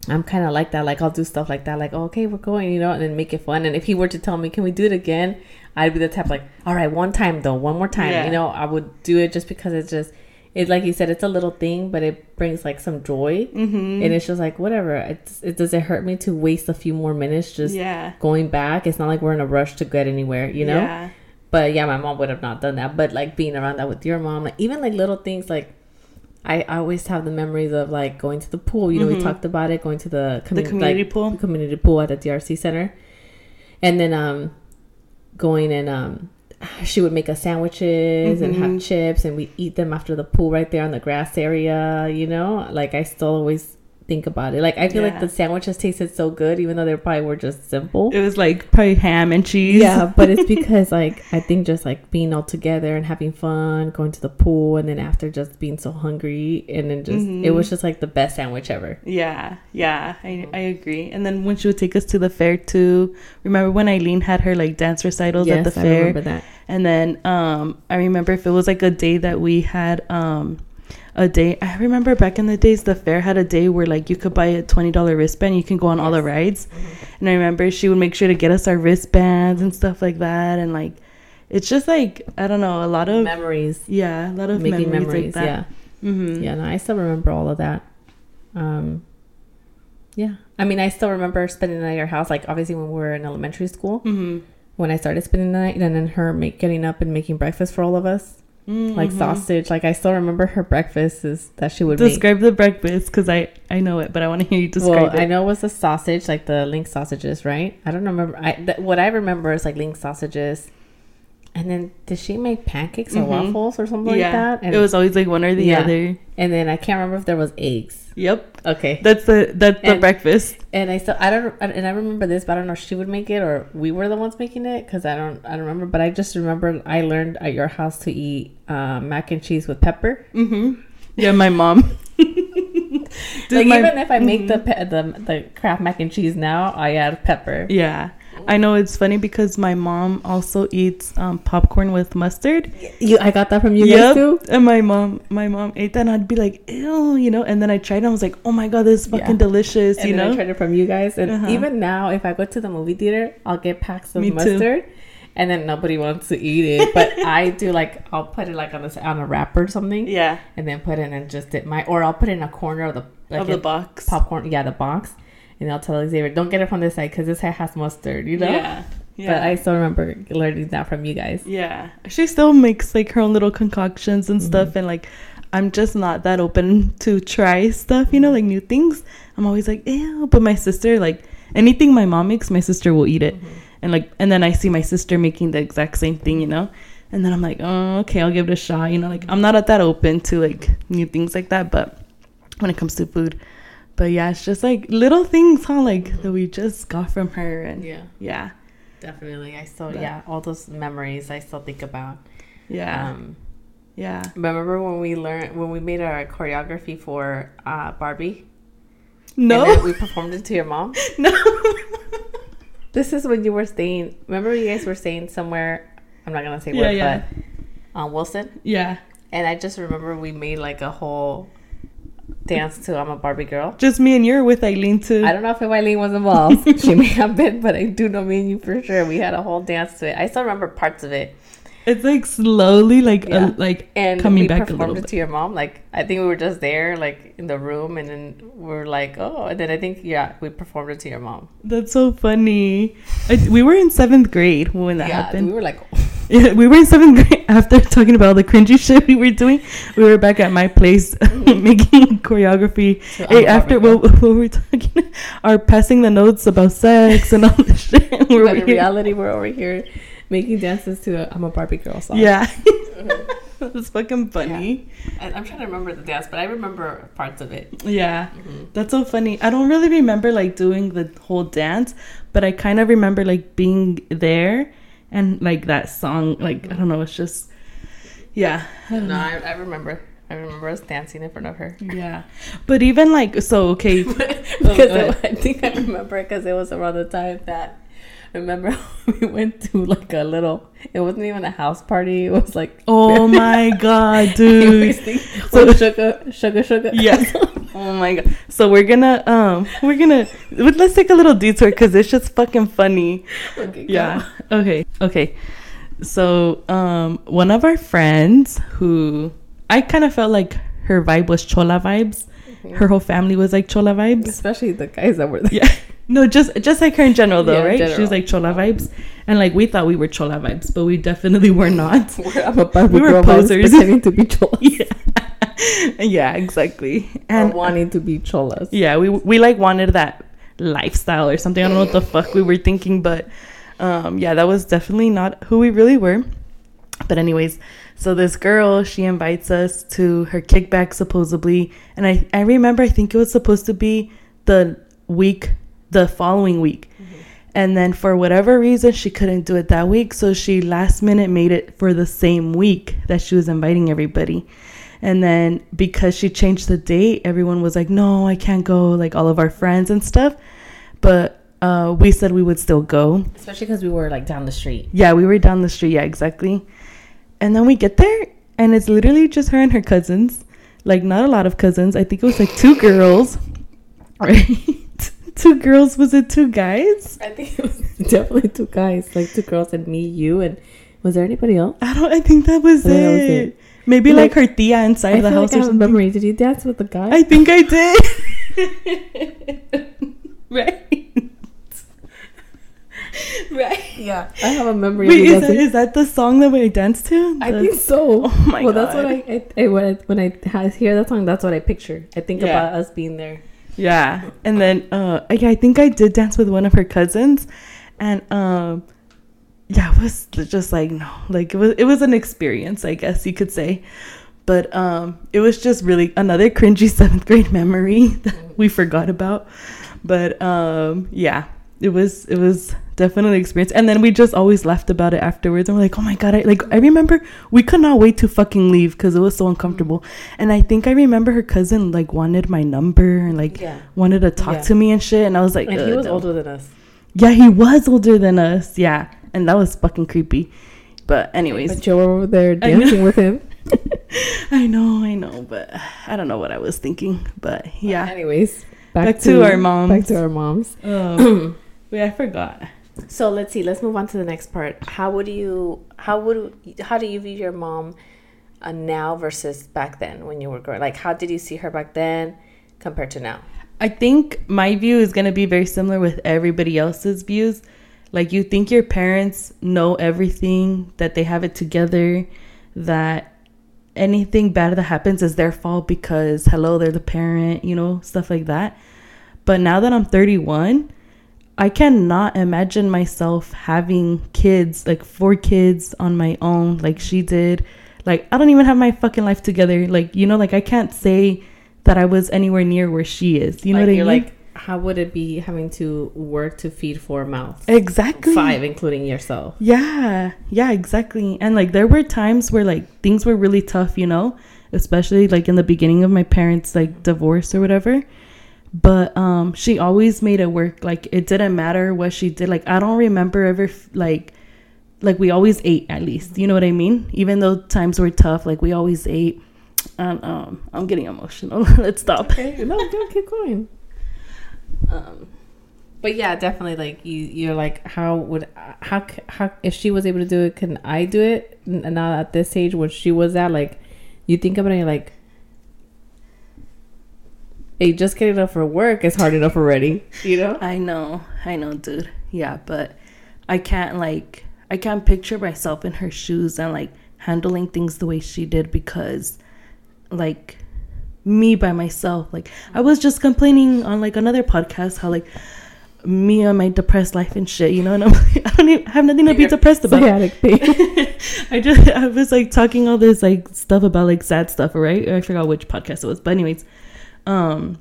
I'm kind of like that. Like I'll do stuff like that. Like oh, okay, we're going, you know, and then make it fun. And if he were to tell me, "Can we do it again?" I'd be the type like, "All right, one time though, one more time." Yeah. You know, I would do it just because it's just, it like you said, it's a little thing, but it brings like some joy, Mm-hmm. and it's just like whatever. It's, it does it hurt me to waste a few more minutes just yeah. going back? It's not like we're in a rush to get anywhere, you know. Yeah. But yeah, my mom would have not done that. But like being around that with your mom, like even like little things like I, always have the memories of like going to the pool. You know, we Mhm. talked about it, going to the, The community like, pool. the community pool at the DRC center. And then um going and um [SIGHS] she would make us sandwiches and have Mhm. chips and we eat them after the pool right there on the grass area, you know? Like I still always think about it. Like I feel like the sandwiches tasted so good even though they probably were just simple. It was like probably ham and cheese. Yeah, but it's [LAUGHS] because like I think just like being all together and having fun, going to the pool, and then after just being so hungry, and then just it Mhm. was just like the best sandwich ever. Yeah, yeah, I, I agree. And then when she would take us to the fair too, remember when Eileen had her like dance recitals at the fair? I remember that. And then um, I remember if it was like a day that we had um, a day. I remember back in the days, the fair had a day where like you could buy a twenty dollar wristband, you can go on all the Yes. rides. And I remember she would make sure to get us our wristbands and stuff like that. And like, it's just like I don't know, a lot of Memories, yeah, a lot of making memories, memories. like yeah, Mm-hmm. yeah. No, I still remember all of that. Um, yeah. I mean, I still remember spending the night at your house. Like obviously when we were in elementary school, Mm-hmm. when I started spending the night, and then her make, getting up and making breakfast for all of us, like Mhm. sausage. Like I still remember her breakfast is that she would make. Describe the breakfast because I I know it, but I want to hear you describe well, it. I know it was the sausage, like the link sausages, right? I don't remember. I th- what I remember is like link sausages, and then did she make pancakes or Mhm. waffles or something like that? And, it was always like one or the Yeah. other. and then I can't remember if there was eggs. Yep, Okay, that's the that's the breakfast. and I still I don't and I remember this, but I don't know if she would make it or we were the ones making it because I don't I don't remember. But I just remember I learned at your house to eat uh, mac and cheese with pepper. Mm-hmm. Yeah, my mom. [LAUGHS] Like my- even if I make the, Mhm. pe- the the Kraft mac and cheese now, I add pepper. Yeah, I know it's funny because my mom also eats um, popcorn with mustard. You, I got that from you Yep. guys too. And my mom, my mom ate that, and I'd be like, "Ew," you know. And then I tried, it, and I was like, "Oh my god, this is fucking Yeah. delicious," And you then I tried it from you guys, and Uh-huh. even now, if I go to the movie theater, I'll get packs of Me too. mustard, and then nobody wants to eat it. But [LAUGHS] I do like I'll put it like on a on a wrapper or something, yeah, and then put it in just dip my, or I'll put it in a corner of the like of the box. popcorn, yeah, the box, and I'll tell Xavier, don't get it from this side because this side has mustard, you know. Yeah, yeah. But I still remember learning that from you guys. Yeah. She still makes like her own little concoctions and stuff Mm-hmm. and like I'm just not that open to try stuff, you know, like new things. I'm always like, ew. But my sister, like anything my mom makes, my sister will eat it. Mm-hmm. And like and then I see my sister making the exact same thing, you know? And then I'm like, oh, okay, I'll give it a shot. You know, like I'm not that open to like new things like that, but when it comes to food. But yeah, it's just like little things, huh? Like that we just got from her and Yeah, yeah. definitely. I still, But- yeah, all those memories I still think about. Yeah. Um, yeah. Remember when we learned when we made our choreography for uh, Barbie? No. We performed it to your mom. [LAUGHS] no. [LAUGHS] This is when you were staying. Remember, you guys were staying somewhere. I'm not gonna say Yeah, where, yeah. but on Wilson. yeah. And I just remember we made like a whole dance to "I'm a Barbie Girl." Just me and you're with Eileen too. I don't know if Eileen was involved. [LAUGHS] she may have been, but I do know me and you for sure. We had a whole dance to it. I still remember parts of it. It's like slowly, like Yeah. uh, like and coming we back a performed little it bit. to your mom. Like I think we were just there, like in the room, and then we're like, oh, and then I think yeah, we performed it to your mom. That's so funny. I, we were in seventh grade when that yeah, happened. we were like, [LAUGHS] Yeah, we were in seventh grade [LAUGHS] after talking about all the cringy [LAUGHS] shit we were doing. We were back at my place making choreography. So Hey, after what, what we were talking, are passing the notes about sex and all this shit. We're but in reality, we're over here making dances to a "I'm a Barbie girl" song. Yeah, [LAUGHS] [LAUGHS] it's fucking funny. I, I'm trying to remember the dance, but I remember parts of it. Yeah. Mm-hmm. That's so funny. I don't really remember like doing the whole dance, but I kind of remember like being there and like that song. Like I don't know, it's just yeah. I No. I, I remember. I remember us dancing in front of her. Yeah, but even like so okay. [LAUGHS] because oh, go it- I think I remember because it was around the time that I remember [LAUGHS] we went to like a little. It wasn't even a house party. It was like [LAUGHS] Oh my god, [LAUGHS] Dude. so sugar, sugar, sugar. Yes. Oh my god. So we're gonna um we're gonna let's take a little detour because it's just fucking funny. Okay, go. Yeah. Okay. Okay. So um one of our friends who I kind of felt like her vibe was chola vibes. Her whole family was like chola vibes. Especially the guys that were there. Yeah. No, just just like her in general though, Yeah, right? She general. was like chola vibes, and like we thought we were chola vibes, but we definitely were not. [LAUGHS] We're, I'm a We were posers. pretending to be [LAUGHS] cholas. yeah. [LAUGHS] yeah, exactly. And And wanting to be cholas. yeah, we we like wanted that lifestyle or something. I don't know what the fuck we were thinking, but um, yeah, that was definitely not who we really were. But anyways, so this girl she invites us to her kickback supposedly, and I I remember I think it was supposed to be the week the following week. And then for whatever reason, she couldn't do it that week. So she last minute made it for the same week that she was inviting everybody. And then because she changed the date, everyone was like, no, I can't go, like all of our friends and stuff. But uh, we said we would still go. Especially because we were like down the street. Yeah, we were down the street. Yeah, exactly. And then we get there, and it's literally just her and her cousins. Like, not a lot of cousins. I think it was like two girls. [LAUGHS] Right? Two girls. Was it two guys? I think it was [LAUGHS] definitely two guys, like two girls and me, you, and was there anybody else? I don't. I think that was, it. that was it. Maybe Like, like, her tia inside I the house like or something. memory. Did you dance with the guy? I think I did. [LAUGHS] [LAUGHS] right. right. yeah, I have a memory. Wait, of is that, is that the song that we danced to? I The- think so. Oh my well, that's what I, I, I when I when I hear that song, that's what I picture. I think Yeah. about us being there. Yeah, and then uh, I, I think I did dance with one of her cousins, and um, yeah, it was just like no, like it was it was an experience, I guess you could say, but um, it was just really another cringy [LAUGHS] seventh grade memory [LAUGHS] that we forgot about, but um, yeah, it was it was definitely an experience, and then we just always laughed about it afterwards, and we're like, oh my god, I like I remember we could not wait to fucking leave because it was so uncomfortable, and I think I remember her cousin like wanted my number and like Yeah, wanted to talk Yeah. to me and shit. And I was like, and he was no." older than us. Yeah, he was older than us. Yeah, and that was fucking creepy. But anyways, But you were over there dancing with him. [LAUGHS] I know, I know, but I don't know what I was thinking. But yeah, Anyways, back, Back to our moms. Back to our moms. um, [CLEARS THROAT] wait, I forgot. So let's see. Let's move on to the next part. How would you? How would? How do you view your mom uh, now versus back then when you were growing? Like, how did you see her back then compared to now? I think my view is gonna be very similar with everybody else's views. Like you think your parents know everything, that they have it together, that anything bad that happens is their fault because hello, they're the parent, you know, stuff like that. But now that I'm 31, I cannot imagine myself having kids, like four kids on my own, like she did. Like I don't even have my fucking life together. Like you know, like I can't say that I was anywhere near where she is. You know like, what I you're mean? like, how would it be having to work to feed four mouths? exactly. Five, including yourself. Yeah, yeah, exactly. And like there were times where like things were really tough, you know, especially like in the beginning of my parents like divorce or whatever. But um she always made it work. Like it didn't matter what she did. Like I don't remember ever like like we always ate at least. You know what I mean? Even though times were tough, like we always ate. And um I'm getting emotional. [LAUGHS] Let's stop. Okay, no, don't keep going. Um, but yeah, definitely. Like you, you're like, how would how how if she was able to do it, can I do it? And now at this age where she was at, like, you think about it, you're like, hey, just getting up for work is hard enough already. You know? I know, I know, dude. Yeah, but I can't like I can't picture myself in her shoes and like handling things the way she did because like me by myself like I was just complaining on like another podcast how like me on my depressed life and shit, you know, and I'm [LAUGHS] like, I don't even have nothing to be depressed about. [LAUGHS] I just I was like talking all this like stuff about like sad stuff, right? I forgot which podcast it was, but anyways, um,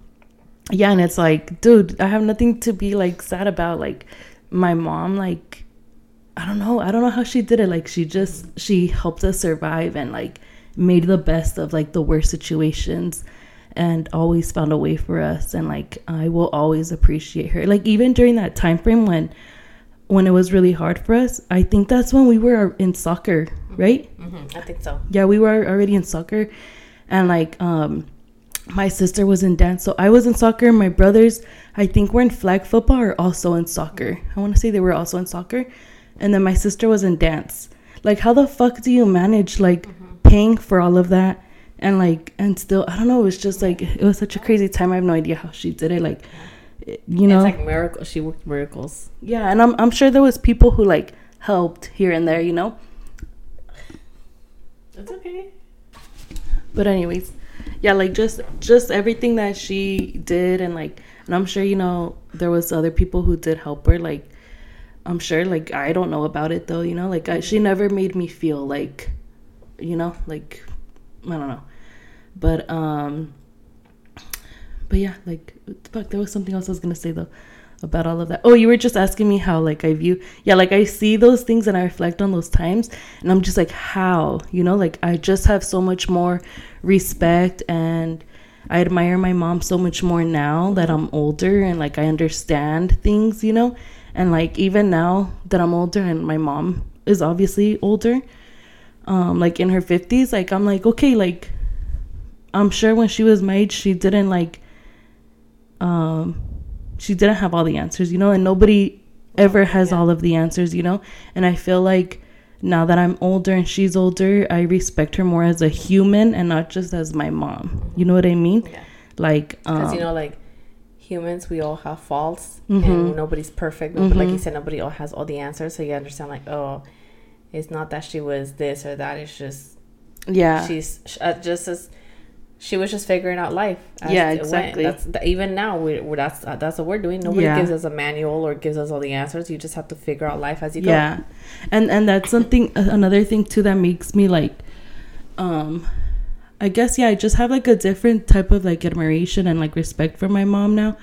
yeah, and it's like, dude, I have nothing to be like sad about. Like my mom, like I don't know, I don't know how she did it. Like she just she helped us survive and like made the best of like the worst situations and always found a way for us and like I will always appreciate her. Like even during that time frame when when it was really hard for us, I think that's when we were in soccer, right? Mm-hmm. I think so. Yeah, we were already in soccer and like um my sister was in dance. So I was in soccer. My brothers, I think, were in flag football or also in soccer. I want to say they were also in soccer. And then my sister was in dance. Like, how the fuck do you manage like mm-hmm. paying for all of that? And like, and still, I don't know. It was just like, it was such a crazy time. I have no idea how she did it. Like, you know, it's like miracle. She worked miracles. Yeah. And I'm, I'm sure there was people who like helped here and there, you know? It's okay. But, anyways yeah like just just everything that she did and like and i'm sure you know there was other people who did help her like i'm sure like i don't know about it though you know? Like I, she never made me feel like you know? Like i don't know. But um but yeah like fuck there was something else i was gonna say though about all of that. Oh, you were just asking me how like I view yeah, like I see those things and I reflect on those times and I'm just like how, you know, like I just have so much more respect and I admire my mom so much more now that I'm older and like I understand things, you know? And like even now that I'm older and my mom is obviously older, um like in her 50s, like I'm like okay, like I'm sure when she was my age she didn't like um she didn't have all the answers, you know, and nobody ever has yeah. all of the answers, you know? And I feel like now that I'm older and she's older, I respect her more as a human and not just as my mom. You know what I mean? Yeah. Like, because um, you know, like humans, we all have faults, mm-hmm. and nobody's perfect. Mm-hmm. Like you said, nobody all has all the answers, so you understand. Like, oh, it's not that she was this or that. It's just, yeah, she's uh, just as she was just figuring out life. yeah, exactly. That's even now. We that's uh, that's what we're doing. Nobody yeah. gives us a manual or gives us all the answers. You just have to figure out life as you go. Yeah, and and that's something. Another thing too that makes me like, um, I guess yeah. I just have like a different type of like admiration and like respect for my mom now.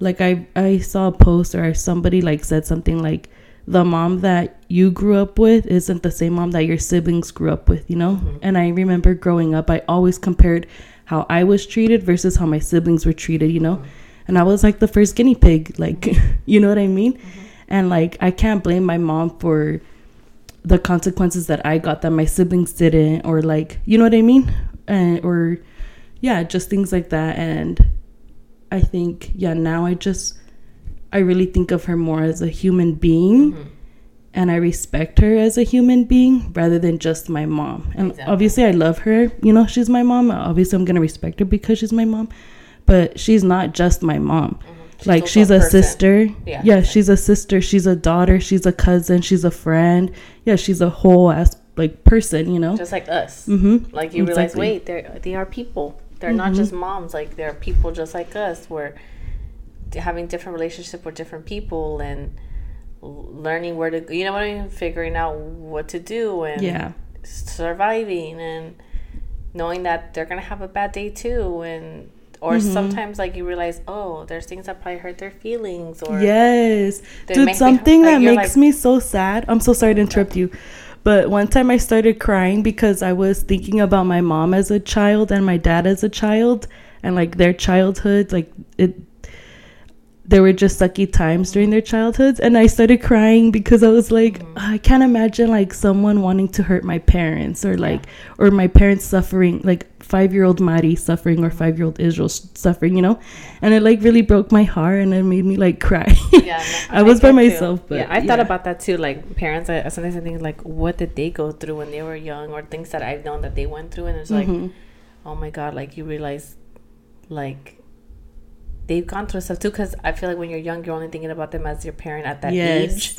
Like I I saw a post or somebody like said something like the mom that you grew up with isn't the same mom that your siblings grew up with, you know? Mm-hmm. And I remember growing up, I always compared how I was treated versus how my siblings were treated, you know? Mm-hmm. And I was like the first guinea pig, like, [LAUGHS] you know what I mean? Mm-hmm. And like, I can't blame my mom for the consequences that I got that my siblings didn't, or like, you know what I mean? And, or, yeah, just things like that. And I think, yeah, now I just, I really think of her more as a human being. Mm-hmm. And I respect her as a human being rather than just my mom. And exactly. obviously, I love her. You know, she's my mom. Obviously, I'm going to respect her because she's my mom. But she's not just my mom. Mm-hmm. She's like, she's a, a sister. Yeah. yeah, she's a sister. She's a daughter. She's a cousin. She's a friend. Yeah, she's a whole ass like person, you know? Just like us. Mm-hmm. Like, you exactly. realize, wait, they're, they are people. They're mm-hmm. not just moms. Like, they're people just like us. Where having different relationship with different people and learning where to you know what I mean? Figuring out what to do and yeah. surviving and knowing that they're gonna have a bad day too and or mm-hmm. sometimes like you realize oh there's things that probably hurt their feelings or yes. dude something me, like, that makes like, me so sad i'm so sorry to interrupt you but one time i started crying because i was thinking about my mom as a child and my dad as a child and like their childhood like it there were just sucky times during their childhoods and i started crying because i was like mm-hmm. i can't imagine like someone wanting to hurt my parents or like yeah. or my parents suffering like five year old Mari suffering or five year old israel suffering you know and it like really broke my heart and it made me like cry yeah i, [LAUGHS] I was by myself but yeah i yeah. thought about that too like parents I, sometimes i think like what did they go through when they were young or things that i've known that they went through and it's like mm-hmm. oh my god like you realize like they've gone through stuff too. Because I feel like when you're young, you're only thinking about them as your parent at that yes. age.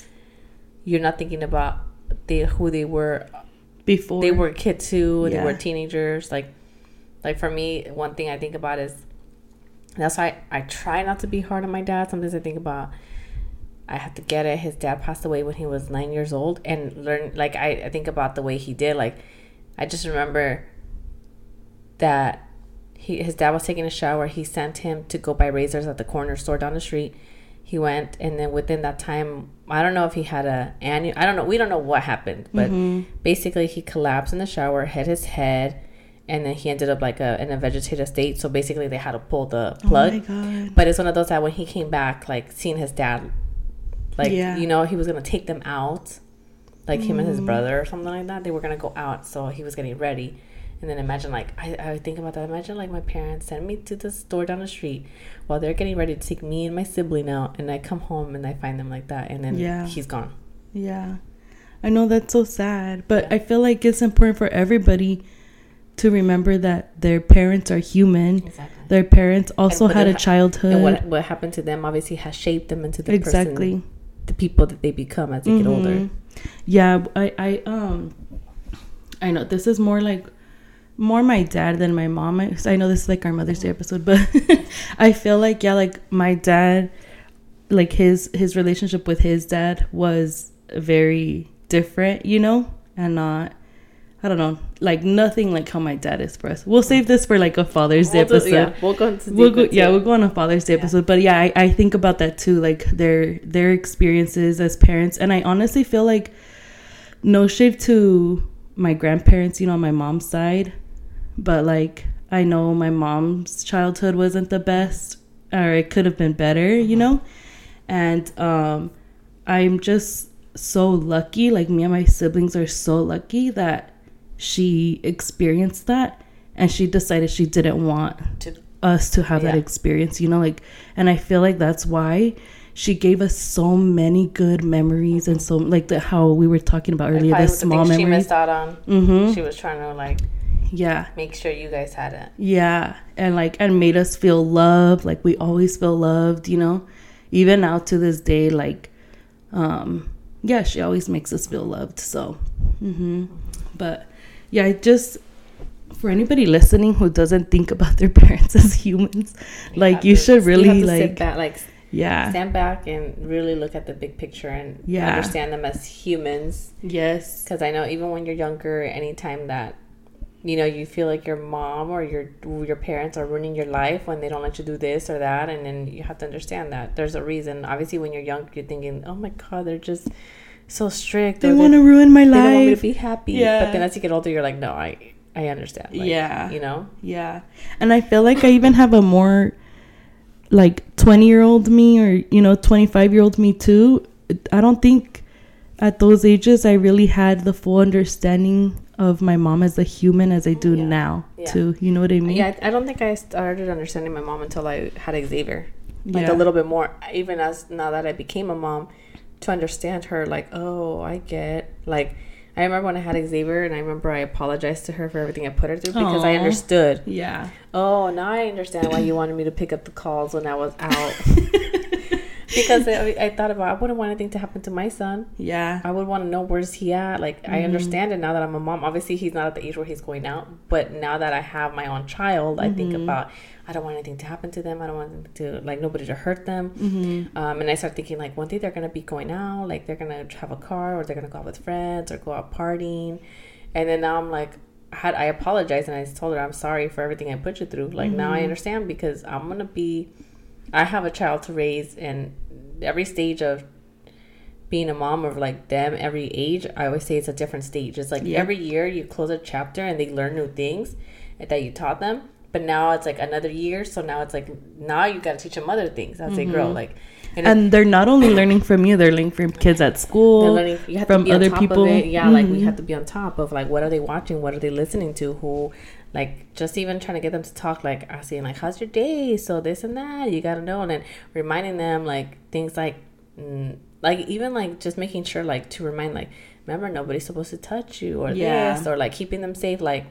You're not thinking about they who they were before they were a kid too they were teenagers like like for me one thing i think about is that's why I, try not to be hard on my dad sometimes i think about i have to get it his dad passed away when he was nine years old and learn like i, I think about the way he did like i just remember that he his dad was taking a shower. He sent him to go buy razors at the corner store down the street. He went and then within that time i don't know if he had a annual i don't know we don't know what happened but mm-hmm. basically he collapsed in the shower hit his head and then he ended up like a, in a vegetative state. So basically they had to pull the oh plug. oh my god. But it's one of those that when he came back like seeing his dad like Yeah. you know he was gonna take them out like him and his mm-hmm. brother or something like that. They were gonna go out so he was getting ready and then imagine like I, I think about that imagine like my parents send me to the store down the street while they're getting ready to take me and my sibling out and i come home and i find them like that and then Yeah. he's gone Yeah. I know that's so sad, but Yeah. I feel like it's important for everybody to remember that their parents are human. exactly Their parents also had a childhood. and what what happened to them obviously has shaped them into the exactly. person the people that they become as they get older Mhm. Yeah, I I um I know this is more like more my dad than my mom. I, I know this is like our Mother's Day episode, but [LAUGHS] I feel like yeah, like my dad like his his relationship with his dad was very different, you know? And not I don't know, like nothing like how my dad is for us. We'll save this for like a Father's Day We'll do- episode yeah, we'll go into we'll go yeah we'll go on a father's day Yeah. episode but yeah I, I think about that too like their their experiences as parents and i honestly feel like no shade to my grandparents you know on my mom's side but like i know my mom's childhood wasn't the best or it could have been better you Mm-hmm. know? And um i'm just so lucky like me and my siblings are so lucky that she experienced that and she decided she didn't want To- us to have that experience you know like and i feel like that's why she gave us so many good memories and so like the how we were talking about earlier the the small things she missed out on. Mm-hmm. She was trying to like yeah. Make sure you guys had it. Yeah. And like and made us feel loved. Like we always feel loved you know? Even now to this day like um yeah she always makes us feel loved so mm-hmm. but yeah i just for anybody listening who doesn't think about their [LAUGHS] parents as humans like you to- should really sit like back, like yeah. stand back and really look at the big picture and Yeah. understand them as humans. Yes. Because i know even when you're younger anytime that you know you feel like your mom or your your parents are ruining your life when they don't let you do this or that and then you have to understand that there's a reason obviously when you're young you're thinking oh my god they're just so strict they want to ruin my they don't want me to life be happy Yeah. but then as you get older you're like no i i understand like, Yeah. you know Yeah. And I feel like I even have a more like 20 year old me or, you know, 25 year old me too. I don't think at those ages I really had the full understanding of my mom as a human as I do Yeah. now Yeah. too. You know what I mean? Yeah, I don't think I started understanding my mom until I had Xavier. Like Yeah. a little bit more, even as now that I became a mom, to understand her. Like, oh, I get. Like, I remember when I had Xavier, and I remember I apologized to her for everything I put her through because I understood. Yeah. Oh, now I understand why you wanted me to pick up the calls when I was out. [LAUGHS] because I, I thought about I wouldn't want anything to happen to my son. Yeah. I would want to know where's he at. Like Mm-hmm. I understand it now that I'm a mom. Obviously, he's not at the age where he's going out. But now that I have my own child, I think Mm-hmm. about I don't want anything to happen to them. I don't want to like nobody to hurt them. Mm-hmm. Um, and I start thinking like one day they're gonna be going out, like they're gonna have a car, or they're gonna go out with friends, or go out partying. And then now I'm like, I had I apologized and I told her I'm sorry for everything I put you through. Like now Mm-hmm. I understand because I'm gonna be, I have a child to raise, and every stage of being a mom of like them every age i always say it's a different stage it's like Yeah. every year you close a chapter and they learn new things that you taught them but now it's like another year so now it's like now you got to teach them other things as they grow like and, it- And they're not only learning from you, they're learning from kids at they're school. learning you have from to be on other people. yeah like we Mhm. have to be on top of like what are they watching what are they listening to who like just even trying to get them to talk like asking like how's your day so this and that you got to know and then reminding them like things like mm, like even like just making sure like to remind like remember nobody's supposed to touch you or Yeah. this or like keeping them safe like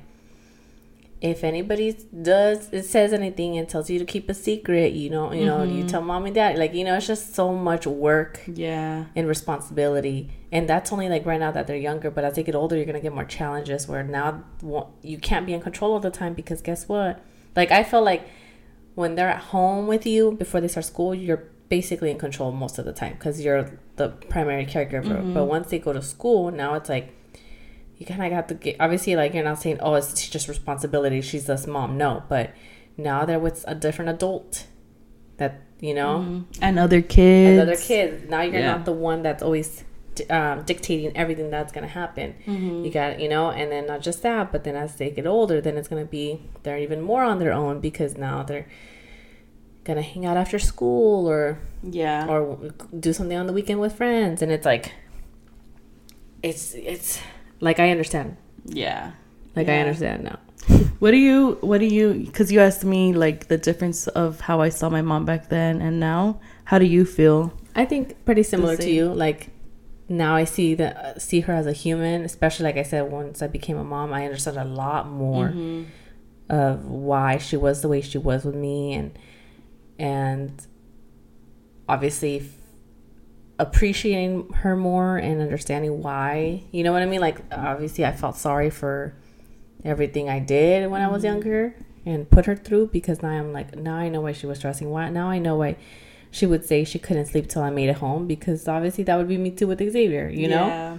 if anybody does it says anything and tells you to keep a secret, you know, you know, you mm-hmm. tell mom and dad. Like you know, it's just so much work Yeah. and responsibility, and that's only like right now that they're younger. But as they get older, you're gonna get more challenges where now you can't be in control all the time because guess what? Like I feel like when they're at home with you before they start school, you're basically in control most of the time because you're the primary caregiver. Mm-hmm. But once they go to school, now it's like you kind of got to get. Obviously, like you're not saying, "Oh, it's just responsibility." She's this mom. No, but now they're with a different adult. That you know, And other kids. another kid. Now you're Yeah. not the one that's always um, dictating everything that's gonna happen. You got you know, and then not just that, but then as they get older, then it's gonna be they're even more on their own because now they're gonna hang out after school or Yeah. or do something on the weekend with friends, and it's like it's it's like I understand, yeah. like I understand now. [LAUGHS] What do you, what do you, because you asked me like the difference of how I saw my mom back then and now. How do you feel? I think pretty similar to you. Like now, I see that see her as a human. Especially like I said, once I became a mom, I understood a lot more mm-hmm. of why she was the way she was with me, and and obviously f- appreciating her more and understanding why. You know what I mean? Like obviously, I felt sorry for everything I did when I was mm-hmm. younger and put her through because now I'm like now I know why she was stressing. Why now I know why she would say she couldn't sleep till I made it home because obviously that would be me too with Xavier. You know, Yeah.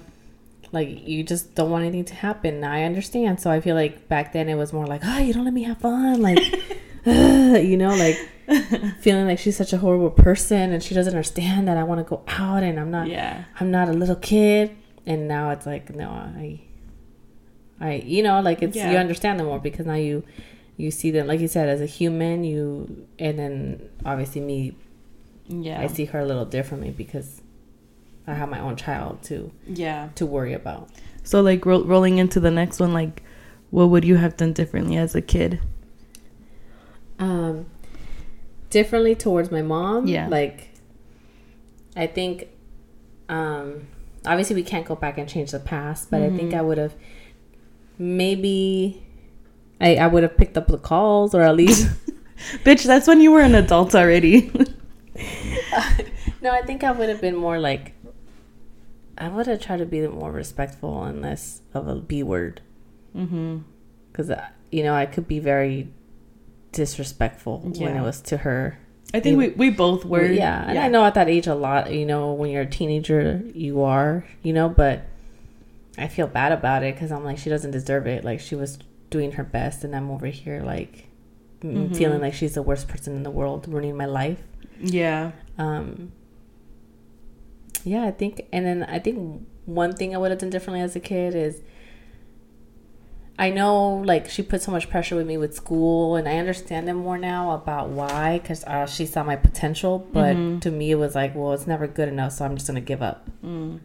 like you just don't want anything to happen. I understand. So I feel like back then it was more like, oh, you don't let me have fun, like, [LAUGHS] you know, like [LAUGHS] feeling like she's such a horrible person and she doesn't understand that I want to go out and I'm not Yeah. I'm not a little kid. And now it's like, no, I, I, you know, like it's, you understand them more because now you, you see them, like you said, as a human, you, and then obviously me, Yeah. I see her a little differently because I have my own child to, Yeah. to worry about. So like ro- rolling into the next one, like, what would you have done differently as a kid? Um, differently towards my mom. Yeah. Like, I think, um, obviously we can't go back and change the past, but I think I would have maybe, I, I would have picked up the calls or at least, [LAUGHS] Bitch, that's when you were an adult already. [LAUGHS] no, I think I would have been more like, I would have tried to be more respectful and less of a B word. mm-hmm. Because, you know, I could be very disrespectful when it was to her. I think we, we both were. Yeah, and I know at that age a lot. You know, when you're a teenager, you are. You know, but I feel bad about it because I'm like, she doesn't deserve it. Like she was doing her best, and I'm over here like mm, Mhm. feeling like she's the worst person in the world, ruining my life. Yeah. Um, yeah, I think, and then I think one thing I would have done differently as a kid is. I know, like, she put so much pressure with me with school, and I understand it more now about why, because uh, she saw my potential. But Mhm. to me, it was like, well, it's never good enough, so I'm just gonna give up. Mm.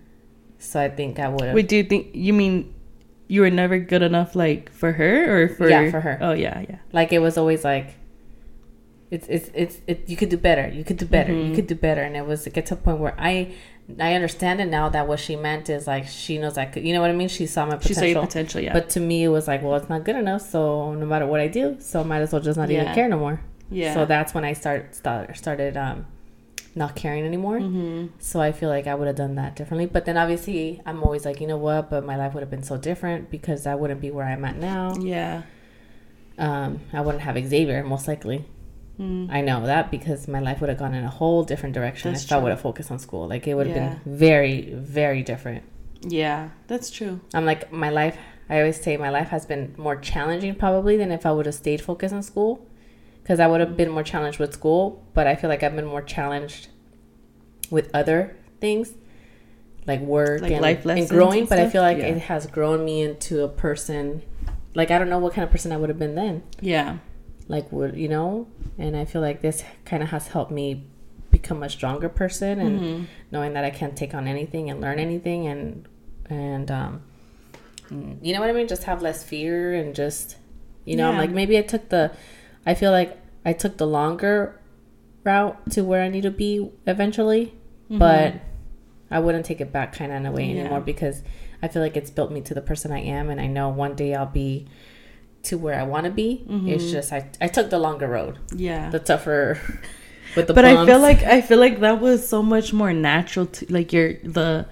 So I think I would have. Wait, do you think you mean you were never good enough, like for her or for? Yeah, for her. Oh yeah, yeah. Like it was always like, it's it's it's it, you could do better. You could do better. You Mhm. could do better. And it was it get to a point where I I understand it now that what she meant is like she knows I could. You know what I mean? She saw my potential. She saw your potential. Yeah. But to me, it was like, well, it's not good enough. So no matter what I do, so I might as well just not even care no more. yeah. So that's when I start, start started um, not caring anymore. Mm-hmm. So I feel like I would have done that differently. But then obviously, I'm always like, you know what? But my life would have been so different because I wouldn't be where I'm at now. Yeah. Um, I wouldn't have Xavier most likely. Mm. I know that because my life would have gone in a whole different direction That's if I true. would have focused on school. Like it would have Yeah. been very, very different. Yeah, that's true. I'm like my life. I always say my life has been more challenging probably than if I would have stayed focused on school, because I would have been more challenged with school. But I feel like I've been more challenged with other things, like work Like and, life and growing. and but I feel like Yeah. it has grown me into a person. Like I don't know what kind of person I would have been then. Yeah. Like would you know? And I feel like this kind of has helped me become a stronger person and Mhm. knowing that I can't take on anything and learn anything and and um you know what I mean just have less fear and just you know I'm like maybe I took the I feel like I took the longer route to where I need to be eventually but I wouldn't take it back kind of in a way Yeah. anymore because I feel like it's built me to the person I am and I know one day I'll be to where I want to be. Mm-hmm. It's just I I took the longer road, Yeah. the tougher. [LAUGHS] With the but I feel like I feel like that was so much more natural to like your the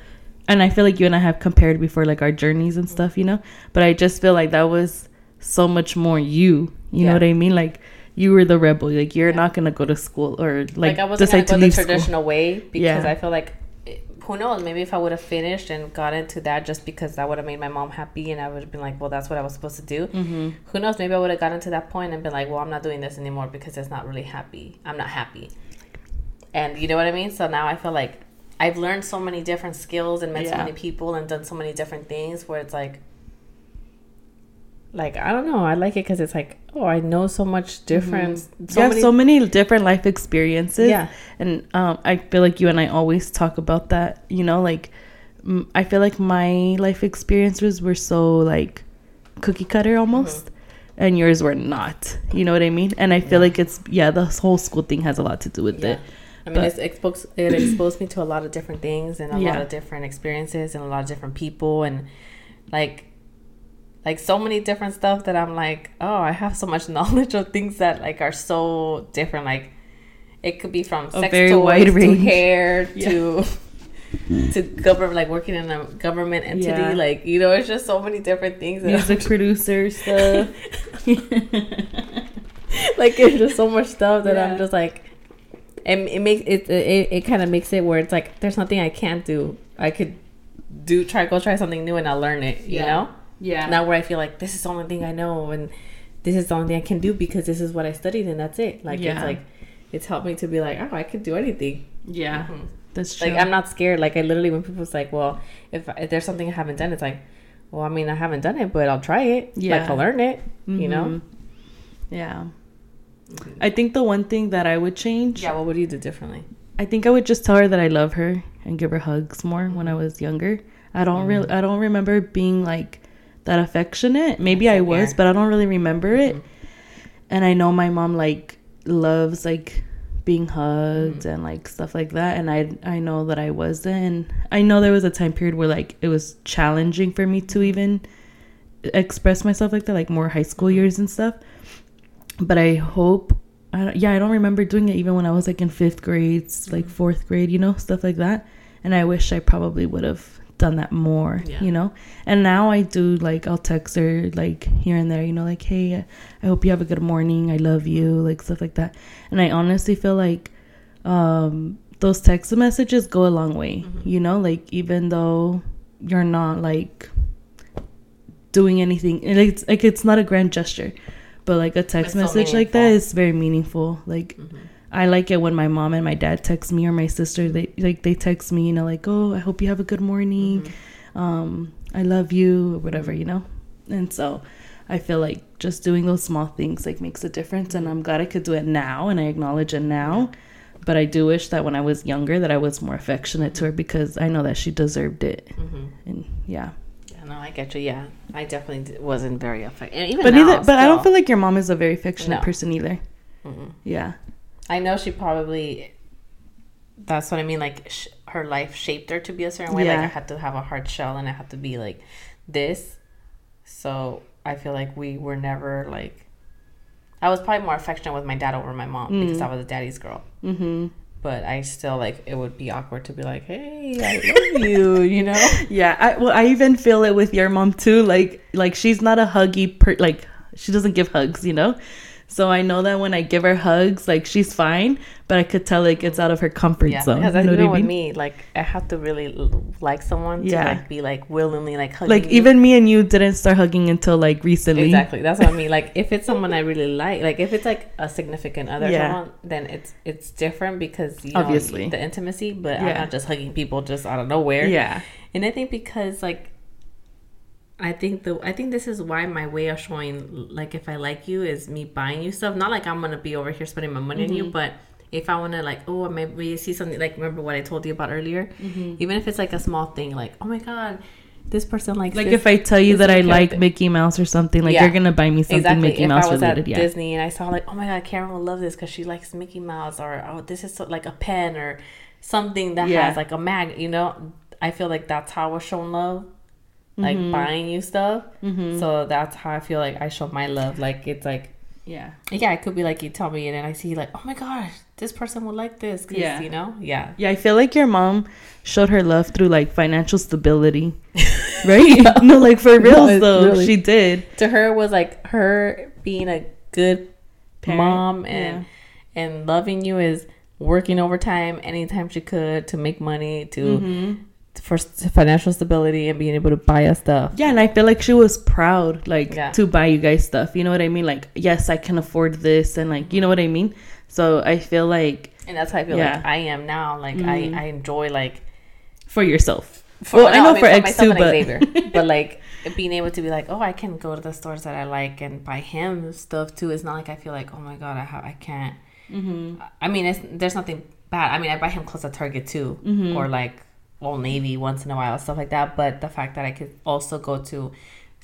and I feel like you and I have compared before like our journeys and stuff, you know? But I just feel like that was so much more you. You know what I mean? Like you were the rebel. Like you're not gonna go to school or like, like, I wasn't gonna decide go to the leave school. traditional way because Yeah. I feel like who knows? Maybe if I would have finished and got into that just because that would have made my mom happy and I would have been like well that's what I was supposed to do. Mm-hmm. who knows? Maybe I would have gotten to that point and been like well I'm not doing this anymore because it's not really happy. I'm not happy. And you know what I mean? So now I feel like I've learned so many different skills and met so many people and done so many different things where it's like like I don't know I like it because it's like oh I know so much different so Mm-hmm. you have many so many different life experiences. Yeah. And um, I feel like you and I always talk about that. You know, like mm, I feel like my life experiences were so like cookie cutter almost, Mm-hmm. and yours were not. You know what I mean? And I feel like it's yeah, the whole school thing has a lot to do with Yeah. it. I mean, But- it's exposed, it exposed me to a lot of different things and a lot of different experiences and a lot of different people and like like so many different stuff that I'm like, oh, I have so much [LAUGHS] knowledge of things that like are so different. Like it could be from A sex very toys wide to range. hair [LAUGHS] to to government, like working in a government entity. Yeah. Like you know, it's just so many different things. Music [LAUGHS] producer stuff. like it's just so much stuff that Yeah. I'm just like, it, it makes it it, it kind of makes it where it's like there's nothing I can't do. I could do try go try something new and I'll learn it. You Yeah. know, yeah. not where I feel like this is the only thing I know and this is the only thing I can do because this is what I studied and that's it. Like Yeah. it's like it's helped me to be like, oh, I could do anything. yeah. Mhm. That's true. Like I'm not scared. Like I literally when people's like, well, if, if there's something I haven't done, it's like, well, I mean, I haven't done it, but I'll try it. Yeah. like I'll learn it. You know. Mhm. Yeah. I think the one thing that I would change, Yeah. What would you do differently? I think I would just tell her that I love her and give her hugs more when I was younger. I don't really, I don't remember being like that affectionate. Maybe I was, but I don't really remember it. Mm-hmm. And I know my mom like loves like being hugged mm-hmm. and like stuff like that. And I, I know that I wasn't. And I know there was a time period where like it was challenging for me to mm-hmm. even express myself like that, like more high school years and stuff. But I hope, I don't, yeah, I don't remember doing it even when I was like in fifth grade, s- like fourth grade, you know, stuff like that. And I wish I probably would have done that more, Yeah. you know. And now I do like I'll text her like here and there, you know, like hey, I hope you have a good morning, I love you, like stuff like that. And I honestly feel like um those text messages go a long way, you know, like even though you're not like doing anything and it's like it's not a grand gesture but like a text It's so message like that is very meaningful like i like it when my mom and my dad text me or my sister they like they text me you know like oh i hope you have a good morning um i love you or whatever you know and so i feel like just doing those small things like makes a difference and i'm glad i could do it now and i acknowledge it now but i do wish that when i was younger that i was more affectionate to her because i know that she deserved it Mm-hmm. and yeah Yeah, no, I get you. Yeah, I definitely wasn't very affectionate. Even but now, neither but i don't feel like your mom is a very affectionate No. person either Mm-mm. yeah I know she probably. That's what I mean. Like sh- her life shaped her to be a certain way. Like I had to have a hard shell, and I had to be like this. So I feel like we were never like. I was probably more affectionate with my dad over my mom because Mm. I was a daddy's girl. mm-hmm But I still like it would be awkward to be like, "Hey, I love [LAUGHS] you," you know. Yeah, I well, I even feel it with your mom too. Like, like she's not a huggy per. Like, she doesn't give hugs, you know. So I know that when I give her hugs, like she's fine, but I could tell like it's out of her comfort Yeah, zone. because You I know know what I mean? me, like I have to really like someone Yeah. to like be like willingly like hugging Like you. even me and you didn't start hugging until like recently. Exactly. That's what I mean. Like if it's someone I really like, like if it's like a significant other, Yeah. someone, then it's it's different because you know, Obviously. the intimacy. But I'm not just hugging people just out of nowhere. Yeah. And I think because like I think the I think this is why my way of showing like if I like you is me buying you stuff. Not like I'm gonna be over here spending my money on you, Mm-hmm. but if I wanna like oh maybe you see something like remember what I told you about earlier, Mm-hmm. even if it's like a small thing like oh my god this person likes Like this. if I tell you that I like character. Mickey Mouse or something, like Yeah. you're gonna buy me something exactly. Mickey if Mouse I was related. at Yeah. Disney and I saw like, oh my god, Karen will love this because she likes Mickey Mouse, or oh, this is so, like a pen or something that Yeah. has like a mag. You know, I feel like that's how we're showing love. Like Mhm. buying you stuff. Mhm. So that's how I feel like I show my love. Like it's like yeah. yeah, it could be like you tell me and then I see like oh my gosh, this person would like this. 'cause, Yeah. you know, yeah. Yeah, I feel like your mom showed her love through like financial stability. [LAUGHS] Right? [LAUGHS] no, like for real it's though. really- She did. To her it was like her being a good Parent, mom and and loving you is working overtime anytime she could to make money to Mhm. For financial stability and being able to buy us stuff. Yeah, and I feel like she was proud, like Yeah. to buy you guys stuff. You know what I mean? Like, yes, I can afford this, and like, you know what I mean. So I feel like And that's how I feel Yeah. like I am now. Like Mhm. I, I enjoy like for yourself. for, Well, I know mean, for X too, but Xavier. [LAUGHS] but like being able to be like, oh, I can go to the stores that I like and buy him stuff too. It's not like I feel like, oh my god, I ha- I can't. mm-hmm. I mean, it's, there's nothing bad. I mean, I buy him clothes at Target too, Mhm. or like Old Navy once in a while, stuff like that. But the fact that I could also go to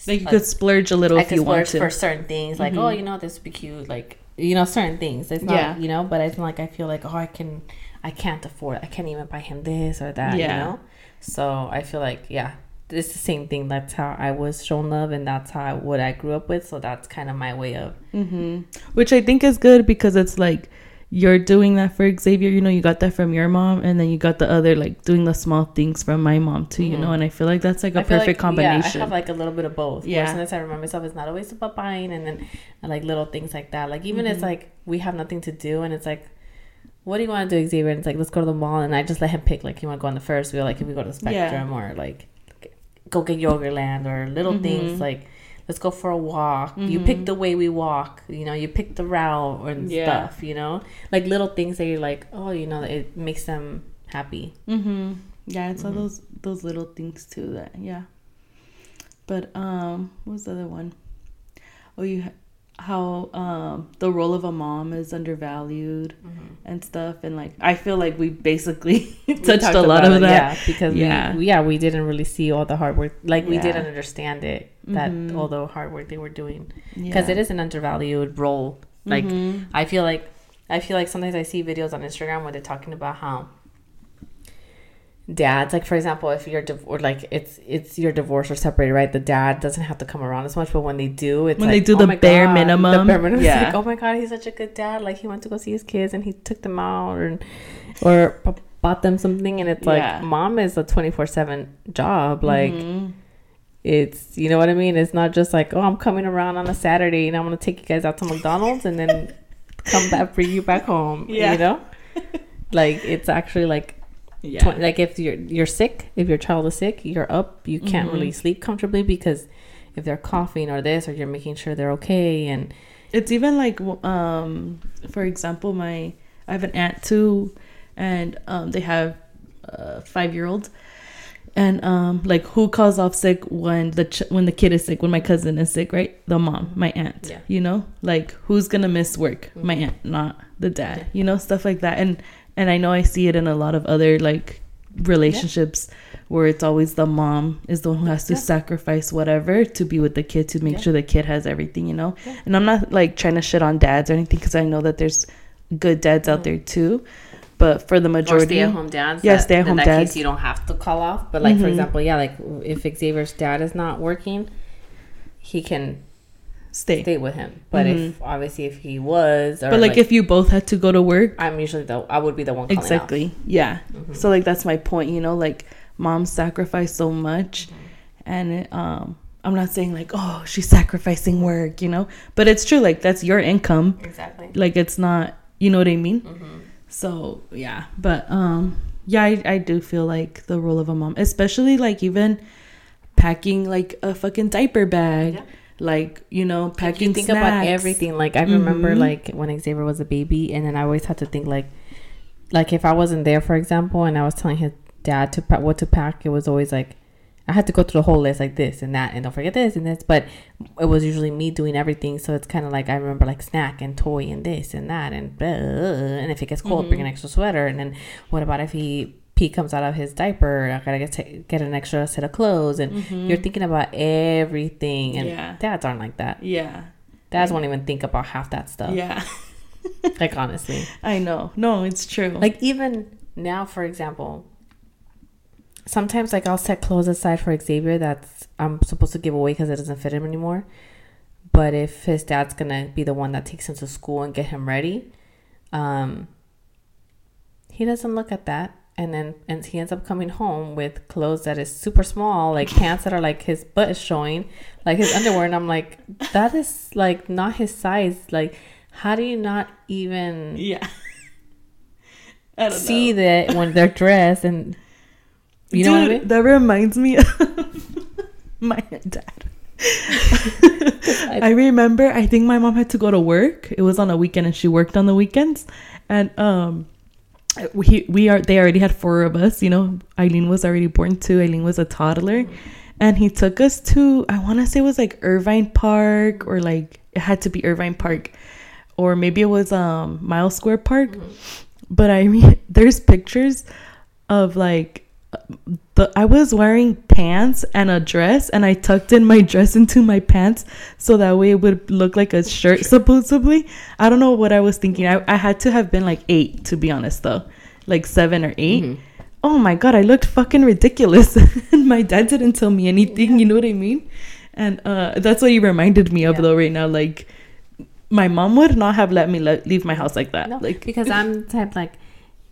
like you a- could splurge a little I if you want to. for certain things, like Mhm. oh, you know, this would be cute, like you know, certain things. It's not, Yeah. you know, but it's not like I feel like oh, I can, I can't afford, I can't even buy him this or that, Yeah. you know. So I feel like yeah, it's the same thing. That's how I was shown love, and that's how what I grew up with. So that's kind of my way of hmm Which I think is good because it's like you're doing that for Xavier. You know, you got that from your mom, and then you got the other like doing the small things from my mom too. You Mhm. know, and I feel like that's like a perfect like, combination. Yeah, I have like a little bit of both. Yeah. Yeah. Sometimes I remind myself it's not always about buying, and then like little things like that. Like even it's Mhm. like we have nothing to do, and it's like, what do you want to do, Xavier? And it's like let's go to the mall, and I just let him pick. Like you want to go on the ferris wheel, like if we go to the Yeah. Spectrum or like go get Yogurtland or little Mhm. things like. Let's go for a walk. You pick Mhm. the way we walk. You know, you pick the route and Yeah. stuff. You know, like little things that you're like, oh, you know, it makes them happy. Mm-hmm. Yeah, it's all Mhm. those those little things too. That yeah. But um, what was the other one? Oh, you how um the role of a mom is undervalued and stuff, and like I feel like we basically [LAUGHS] touched a lot of it, that. yeah, because Yeah. we, yeah, we didn't really see all the hard work. Like we didn't understand it that Mhm. all the hard work they were doing because Yeah. it is an undervalued role. Like Mhm. I feel like I feel like sometimes I see videos on Instagram where they're talking about how dads, like for example, if you're div- or like it's it's your divorce or separated, right? The dad doesn't have to come around as much, but when they do, it's When like, they do oh the my bare God, minimum, the bare minimum. [LAUGHS] Yeah. like, oh my god, he's such a good dad. Like he went to go see his kids and he took them out or or bought them something, and it's like Yeah. mom is a twenty four seven job, like Mhm. It's you know what I mean. It's not just like oh I'm coming around on a Saturday and I'm gonna take you guys out to McDonald's and then come back for you back home. Yeah. you know, like it's actually like yeah. twen- like if you're you're sick, if your child is sick, you're up. You can't Mhm. really sleep comfortably because if they're coughing or this or you're making sure they're okay and It's even like um for example, my I have an aunt too, and um they have a five year old, and um like who calls off sick when the ch- when the kid is sick when my cousin is sick right the mom my aunt Yeah. you know like who's gonna miss work my Mhm. aunt not the dad Yeah. you know stuff like that and and I know I see it in a lot of other like relationships where it's always the mom is the one who has to Yeah. sacrifice whatever to be with the kid to make Yeah. sure the kid has everything you know Yeah. and i'm not like trying to shit on dads or anything because i know that there's good dads out Mhm. there too but for the or majority stay at home dads. Yeah, that- stay-at-home dads. Case you don't have to call off, but like for Mhm. example, yeah, like if Xavier's dad is not working, he can stay, stay with him. But if obviously if he was, or Mm-hmm. but like, if you both had to go to work I'm usually the I would be the one calling exactly yeah Mhm. so like that's my point you know like moms sacrifice so much Mm-hmm. and it, um i'm not saying like oh she's sacrificing work you know but it's true like that's your income exactly. like it's not you know what i mean hmm so yeah but um yeah I, I do feel like the role of a mom especially like even packing like a fucking diaper bag Yeah. like you know packing you think snacks. about everything. Like I remember, Mhm. like when Xavier was a baby, and then I always had to think like, like if I wasn't there, for example, and I was telling his dad to pack what to pack, it was always like I had to go through the whole list like this and that, and don't forget this and this. But it was usually me doing everything, so it's kind of like I remember like snack and toy and this and that and blah, and if it gets cold, bring an Mhm. extra sweater. And then what about if he pee comes out of his diaper? I gotta get get an extra set of clothes and. Mhm. You're thinking about everything, and Yeah. dads aren't like that. yeah Dads won't even think about half that stuff. yeah Like honestly, [LAUGHS] i know no it's true like even now, for example, sometimes like I'll set clothes aside for Xavier that's I'm supposed to give away because it doesn't fit him anymore. But if his dad's gonna be the one that takes him to school and get him ready, um, he doesn't look at that, and then and he ends up coming home with clothes that is super small, like pants that are like his butt is showing, like his underwear, and I'm like, that is like not his size. Like, how do you not even Yeah. [LAUGHS] I don't see know. that when they're dressed and you know what I mean? That reminds me of [LAUGHS] my dad. [LAUGHS] I remember I think my mom had to go to work. It was on a weekend and she worked on the weekends. And um we we are they already had four of us, you know. Eileen was already born too. Eileen was a toddler. And he took us to I wanna say it was like Irvine Park or like it had to be Irvine Park. Or maybe it was um Mile Square Park. But I mean [LAUGHS] there's pictures of like the I was wearing pants and a dress and I tucked in my dress into my pants so that way it would look like a shirt supposedly. I don't know what I was thinking. I, I had to have been like eight to be honest though. Like seven or 8 Oh my god, I looked fucking ridiculous. [LAUGHS] and my dad didn't tell me anything, you know what I mean? And uh that's what you reminded me of Yeah. though right now. Like my mom would not have let me le- leave my house like that. No, Like because [LAUGHS] I'm the type like,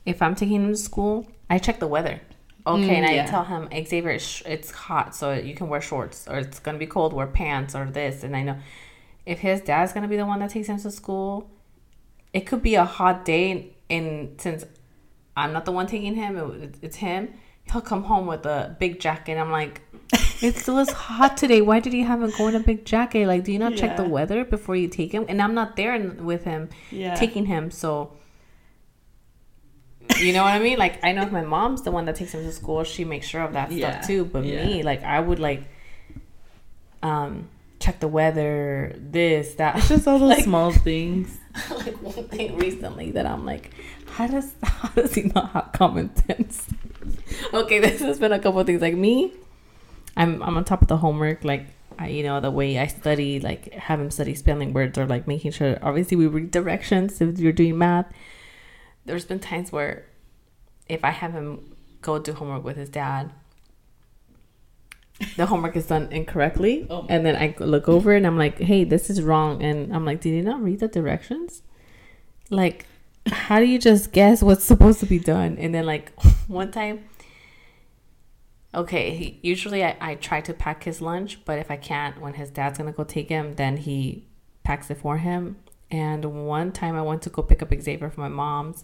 if I'm taking him to school, I check the weather. Okay, Mm, and I yeah. tell him Xavier, it's, it's hot, so you can wear shorts, or it's gonna be cold, wear pants, or this. And I know if his dad's gonna be the one that takes him to school, it could be a hot day, and since I'm not the one taking him, it, it's him. He'll come home with a big jacket. I'm like, [LAUGHS] it still is hot today. Why did he have him go in a big jacket? Like, do you not check the weather before you take him? And I'm not there with him yeah. taking him. So, you know what I mean? Like, I know if my mom's the one that takes him to school, she makes sure of that Yeah. stuff too. But Yeah. me, like, I would like, um, check the weather, this, that. It's just all [LAUGHS] those Like- small things. [LAUGHS] like one thing recently that I'm like, how does [LAUGHS] how does he not have common sense? okay, this has been a couple of things. Like me, I'm I'm on top of the homework. Like I, you know, the way I study, like have him study spelling words or like making sure. Obviously, we read directions if you're doing math. There's been times where, if I have him go do homework with his dad. The homework is done incorrectly, Oh and then I look over and I'm like, "Hey, this is wrong." And I'm like, "Did you not read the directions?" Like, how do you just guess what's supposed to be done? And then like [LAUGHS] one time, okay, he, usually I, I try to pack his lunch, but if I can't, when his dad's gonna go take him, then he packs it for him. And one time I went to go pick up Xavier from my mom's,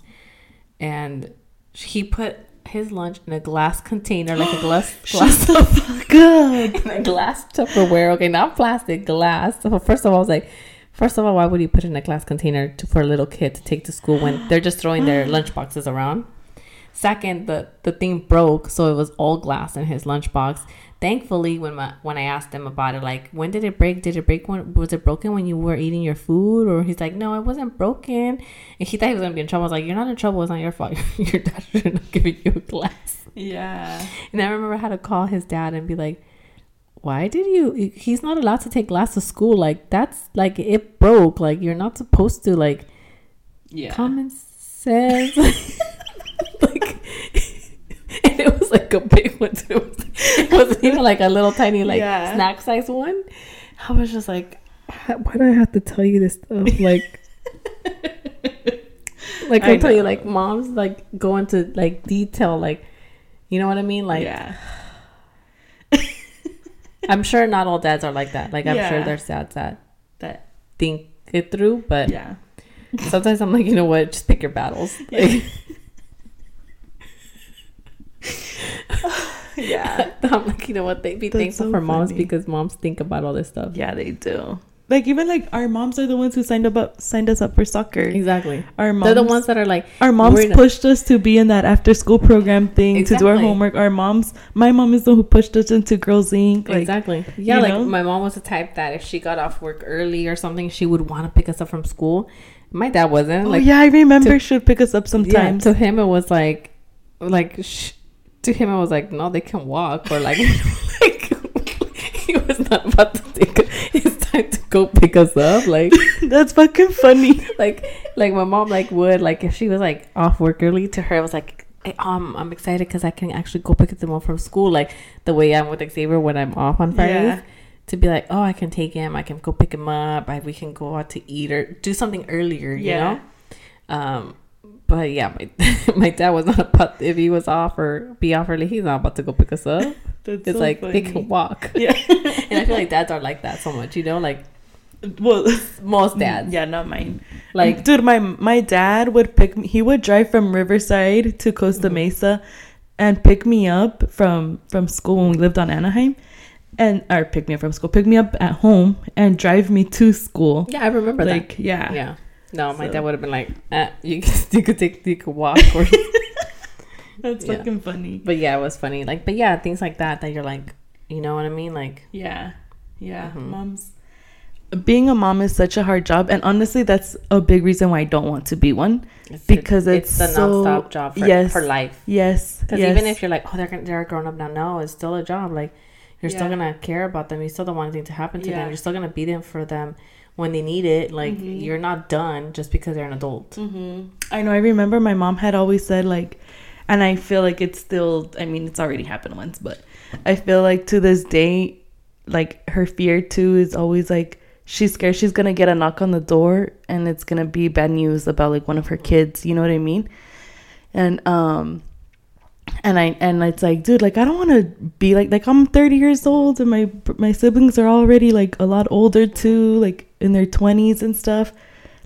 and he put his lunch in a glass container, like a [GASPS] glass glass fuck up. [LAUGHS] in a glass Tupperware. Okay, not plastic, glass. So first of all, I was like, first of all, why would you put it in a glass container to, for a little kid to take to school when [GASPS] they're just throwing their lunch boxes around? Second, the the thing broke, so it was all glass in his lunchbox. Thankfully, when my when I asked him about it, like when did it break? Did it break when was it broken when you were eating your food? Or he's like, no, it wasn't broken. And he thought he was gonna be in trouble. I was like, you're not in trouble. It's not your fault. [LAUGHS] your dad should not giving you a glass. Yeah. And I remember how to call his dad and be like, why did you? He's not allowed to take glass to school. Like, that's like it broke. Like, you're not supposed to, like, Yeah. common sense. [LAUGHS] like, and it was like a big one, too. It, was, [LAUGHS] it wasn't even like a little tiny, like, Yeah. snack size one. I was just like, why do I have to tell you this stuff? Like, [LAUGHS] like I I'll tell you, like, moms, like, go into, like, detail, like, you know what I mean? Like, yeah. [LAUGHS] I'm sure not all dads are like that. Like I'm sure there's dads that That. think it through, but Yeah. sometimes I'm like, you know what? Just pick your battles. Like, [LAUGHS] Yeah. [LAUGHS] I'm like, you know what? They'd be That's thankful so for moms funny. because moms think about all this stuff. Yeah, they do. Like even like our moms are the ones who signed up, up signed us up for soccer. Exactly. Our moms, They're the ones that are like, our moms we're in a- pushed us to be in that after school program thing to do our homework. Our moms, my mom is the one who pushed us into Girls Inc. Like, exactly. Yeah, like know? my mom was the type that if she got off work early or something, she would want to pick us up from school. My dad wasn't. Oh like, yeah, I remember. to- she'd pick us up yeah, sometimes. to him it was like, like, sh- to him I was like, no, they can walk or like, [LAUGHS] like he was not about to take. It's time to go pick us up. Like, [LAUGHS] That's fucking funny. [LAUGHS] like, like my mom like would like if she was like off work early. To her, it was like "Eh, um, I'm excited because I can actually go pick them up from school, like the way I'm with Xavier when I'm off on Fridays. Yeah. To be like, oh, I can take him. I can go pick him up. I, we can go out to eat or do something earlier. You Yeah. know. Um, but yeah, my [LAUGHS] my dad was not about if he was off or be off early. He's not about to go pick us up. [LAUGHS] That's It's so like they can walk, Yeah. [LAUGHS] and I feel like dads are like that so much. You know, like well, most dads. yeah, not mine. Like dude, my my dad would pick me. He would drive from Riverside to Costa Mhm. Mesa, and pick me up from from school when we lived on Anaheim, and or pick me up from school, pick me up at home, and drive me to school. yeah, I remember that. Like, yeah, Yeah. No, my So- dad would have been like, eh, you, [LAUGHS] you could take, you could walk. Or, [LAUGHS] that's Yeah. fucking funny. but yeah, it was funny. Like, but yeah, things like that that you're like, you know what I mean? Like, Yeah, yeah, Mhm. moms. Being a mom is such a hard job, and honestly, that's a big reason why I don't want to be one. it's Because a, it's a so- nonstop job for, yes. for life. Yes, Because yes. even if you're like, oh, they're gonna, they're grown up now, no, it's still a job. Like, you're still gonna care about them. You still don't want anything to happen to Yeah. them. You're still gonna be there for them when they need it. Like, Mhm. you're not done just because they're an adult. hmm I know. I remember my mom had always said like, and I feel like it's still. I mean, it's already happened once, but I feel like to this day, like her fear too is always like she's scared she's gonna get a knock on the door and it's gonna be bad news about like one of her kids. You know what I mean? And um. And I and it's like, dude, like I don't want to be like like I'm 30 years old and my my siblings are already like a lot older too, like in their 20s and stuff.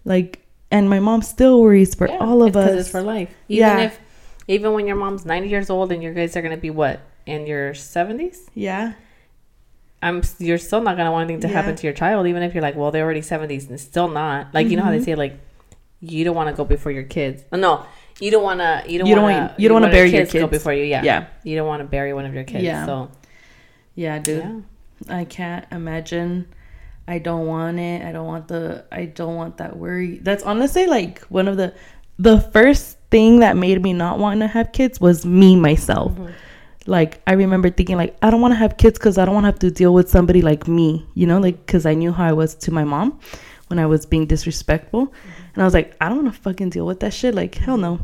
Like and my mom still worries for Yeah, all of us. It's for life. Even Yeah. if, even when your mom's 90 years old and your guys are gonna be what in your 70s, yeah. I'm you're still not gonna want anything to happen to your child, even if you're like, well, they're already 70s and still not. Like you know how they Mhm. say like, you don't want to go before your kids. No, you don't want to. You don't You don't want. want- you don't wanna want bury your to go kids. before you. Yeah. Yeah. You don't want to bury one of your kids. Yeah. So Yeah, dude. yeah. I can't imagine. I don't want it. I don't want the I don't want that worry. That's honestly like one of the the first thing that made me not want to have kids was me myself. Mm-hmm. Like I remember thinking like I don't want to have kids cuz I don't want to have to deal with somebody like me, you know, like cuz I knew how I was to my mom when I was being disrespectful. And I was like I don't want to fucking deal with that shit. Like hell no.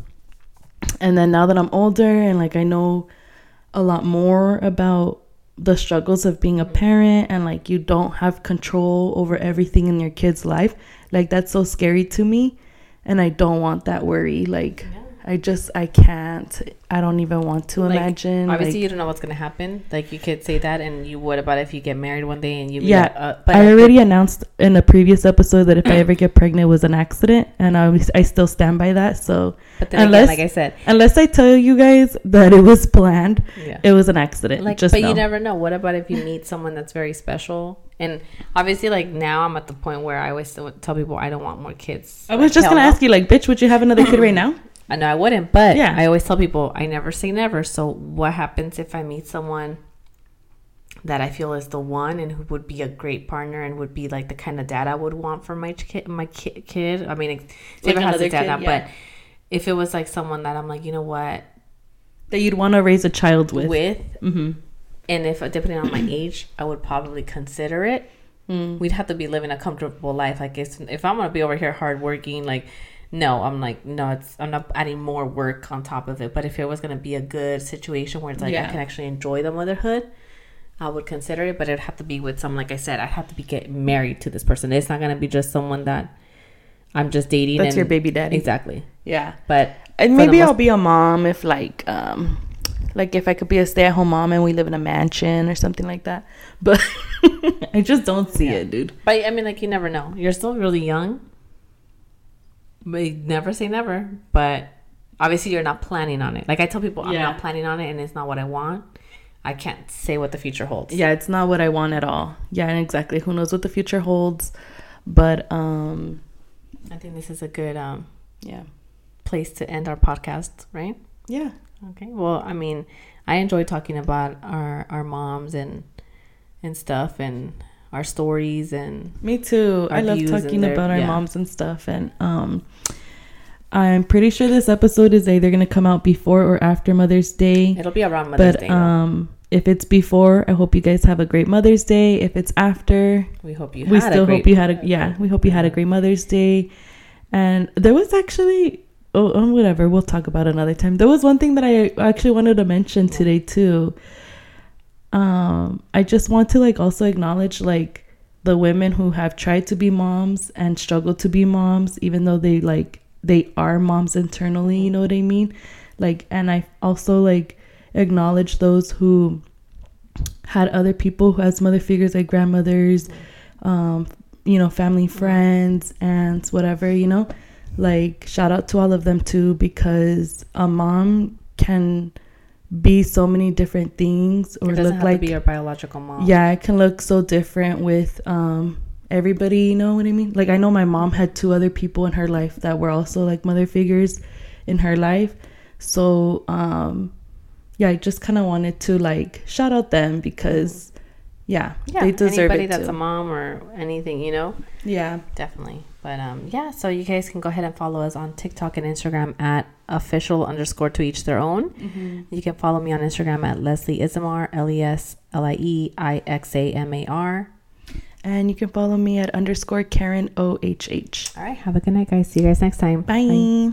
And then now that I'm older and like I know a lot more about the struggles of being a parent and like you don't have control over everything in your kid's life like that's so scary to me and i don't want that worry like i just i can't i don't even want to Like, imagine Obviously, like, you don't know what's gonna happen. Like you could say that, and you would about if you get married one day and you. Yeah, like, uh, but i I already announced in a previous episode that if i [CLEARS THROAT] ever get pregnant it was an accident and i was, i still stand by that so But then unless- again, like I said, unless i tell you guys that it was planned yeah. it was an accident like just but you never know what about if you meet someone that's very special and obviously like now i'm at the point where i always tell people i don't want more kids i was just gonna ask you like bitch would you have another kid right now [CLEARS THROAT] i know i wouldn't but Yeah. i always tell people i never say never so what happens if i meet someone that i feel is the one and who would be a great partner and would be like the kind of dad i would want for my kid my ki- kid i mean Like Xavier has a dad kid, now yeah. but if it was like someone that i'm like you know what that you'd want to raise a child with. with Mm-hmm. and if depending on my [CLEARS THROAT] age i would probably consider it Mm. we'd have to be living a comfortable life. Like if, if I'm gonna be over here hardworking, like no, I'm like no, it's I'm not adding more work on top of it. But if it was gonna be a good situation where it's like Yeah. I can actually enjoy the motherhood, I would consider it. But it'd have to be with someone like I said, I'd have to be get married to this person. It's not gonna be just someone that I'm just dating. That's and- your baby daddy. exactly. Yeah. But And maybe most- I'll be a mom if like um like if I could be a stay at home mom and we live in a mansion or something like that. But [LAUGHS] I just don't see Yeah. it, dude. but I mean, like you never know. You're still really young. Never say never. But obviously, you're not planning on it. Like I tell people, I'm Yeah. not planning on it, and it's not what I want. I can't say what the future holds. Yeah, it's not what I want at all. Yeah, exactly. Who knows what the future holds? But um I think this is a good um, yeah. place to end our podcast, right? Yeah. Okay. Well, I mean, I enjoy talking about our our moms and and stuff and our stories and Me too. I love talking their- about our yeah. moms and stuff and um I'm pretty sure this episode is either going to come out before or after Mother's Day. it'll be around Mother's but Day. though. um if it's before, I hope you guys have a great Mother's Day. If it's after, we hope you. we had a still great- hope you had a yeah we hope you had a great mother's day and there was actually oh, oh, whatever. We'll talk about another time. There was one thing that I actually wanted to mention today too. Um, I just want to like also acknowledge like the women who have tried to be moms and struggle to be moms, even though they like they are moms internally. You know what I mean? Like, and I also like acknowledge those who had other people who has mother figures like grandmothers, um, you know, family friends, aunts, whatever, you know. Like shout out to all of them too because a mom can be so many different things or look like to be your biological mom. yeah, it can look so different with um everybody, you know what I mean? Like I know my mom had two other people in her life that were also like mother figures in her life. So um yeah, I just kind of wanted to like shout out them because yeah, yeah. they deserve Anybody that's too. a mom or anything, you know, yeah. definitely. But um, yeah. So you guys can go ahead and follow us on TikTok and Instagram at official underscore to each their own. Mm-hmm. You can follow me on Instagram at Leslie Ixamar, L E S L I E I X A M A R. And you can follow me at underscore Karen O H H. All right. Have a good night, guys. See you guys next time. Bye.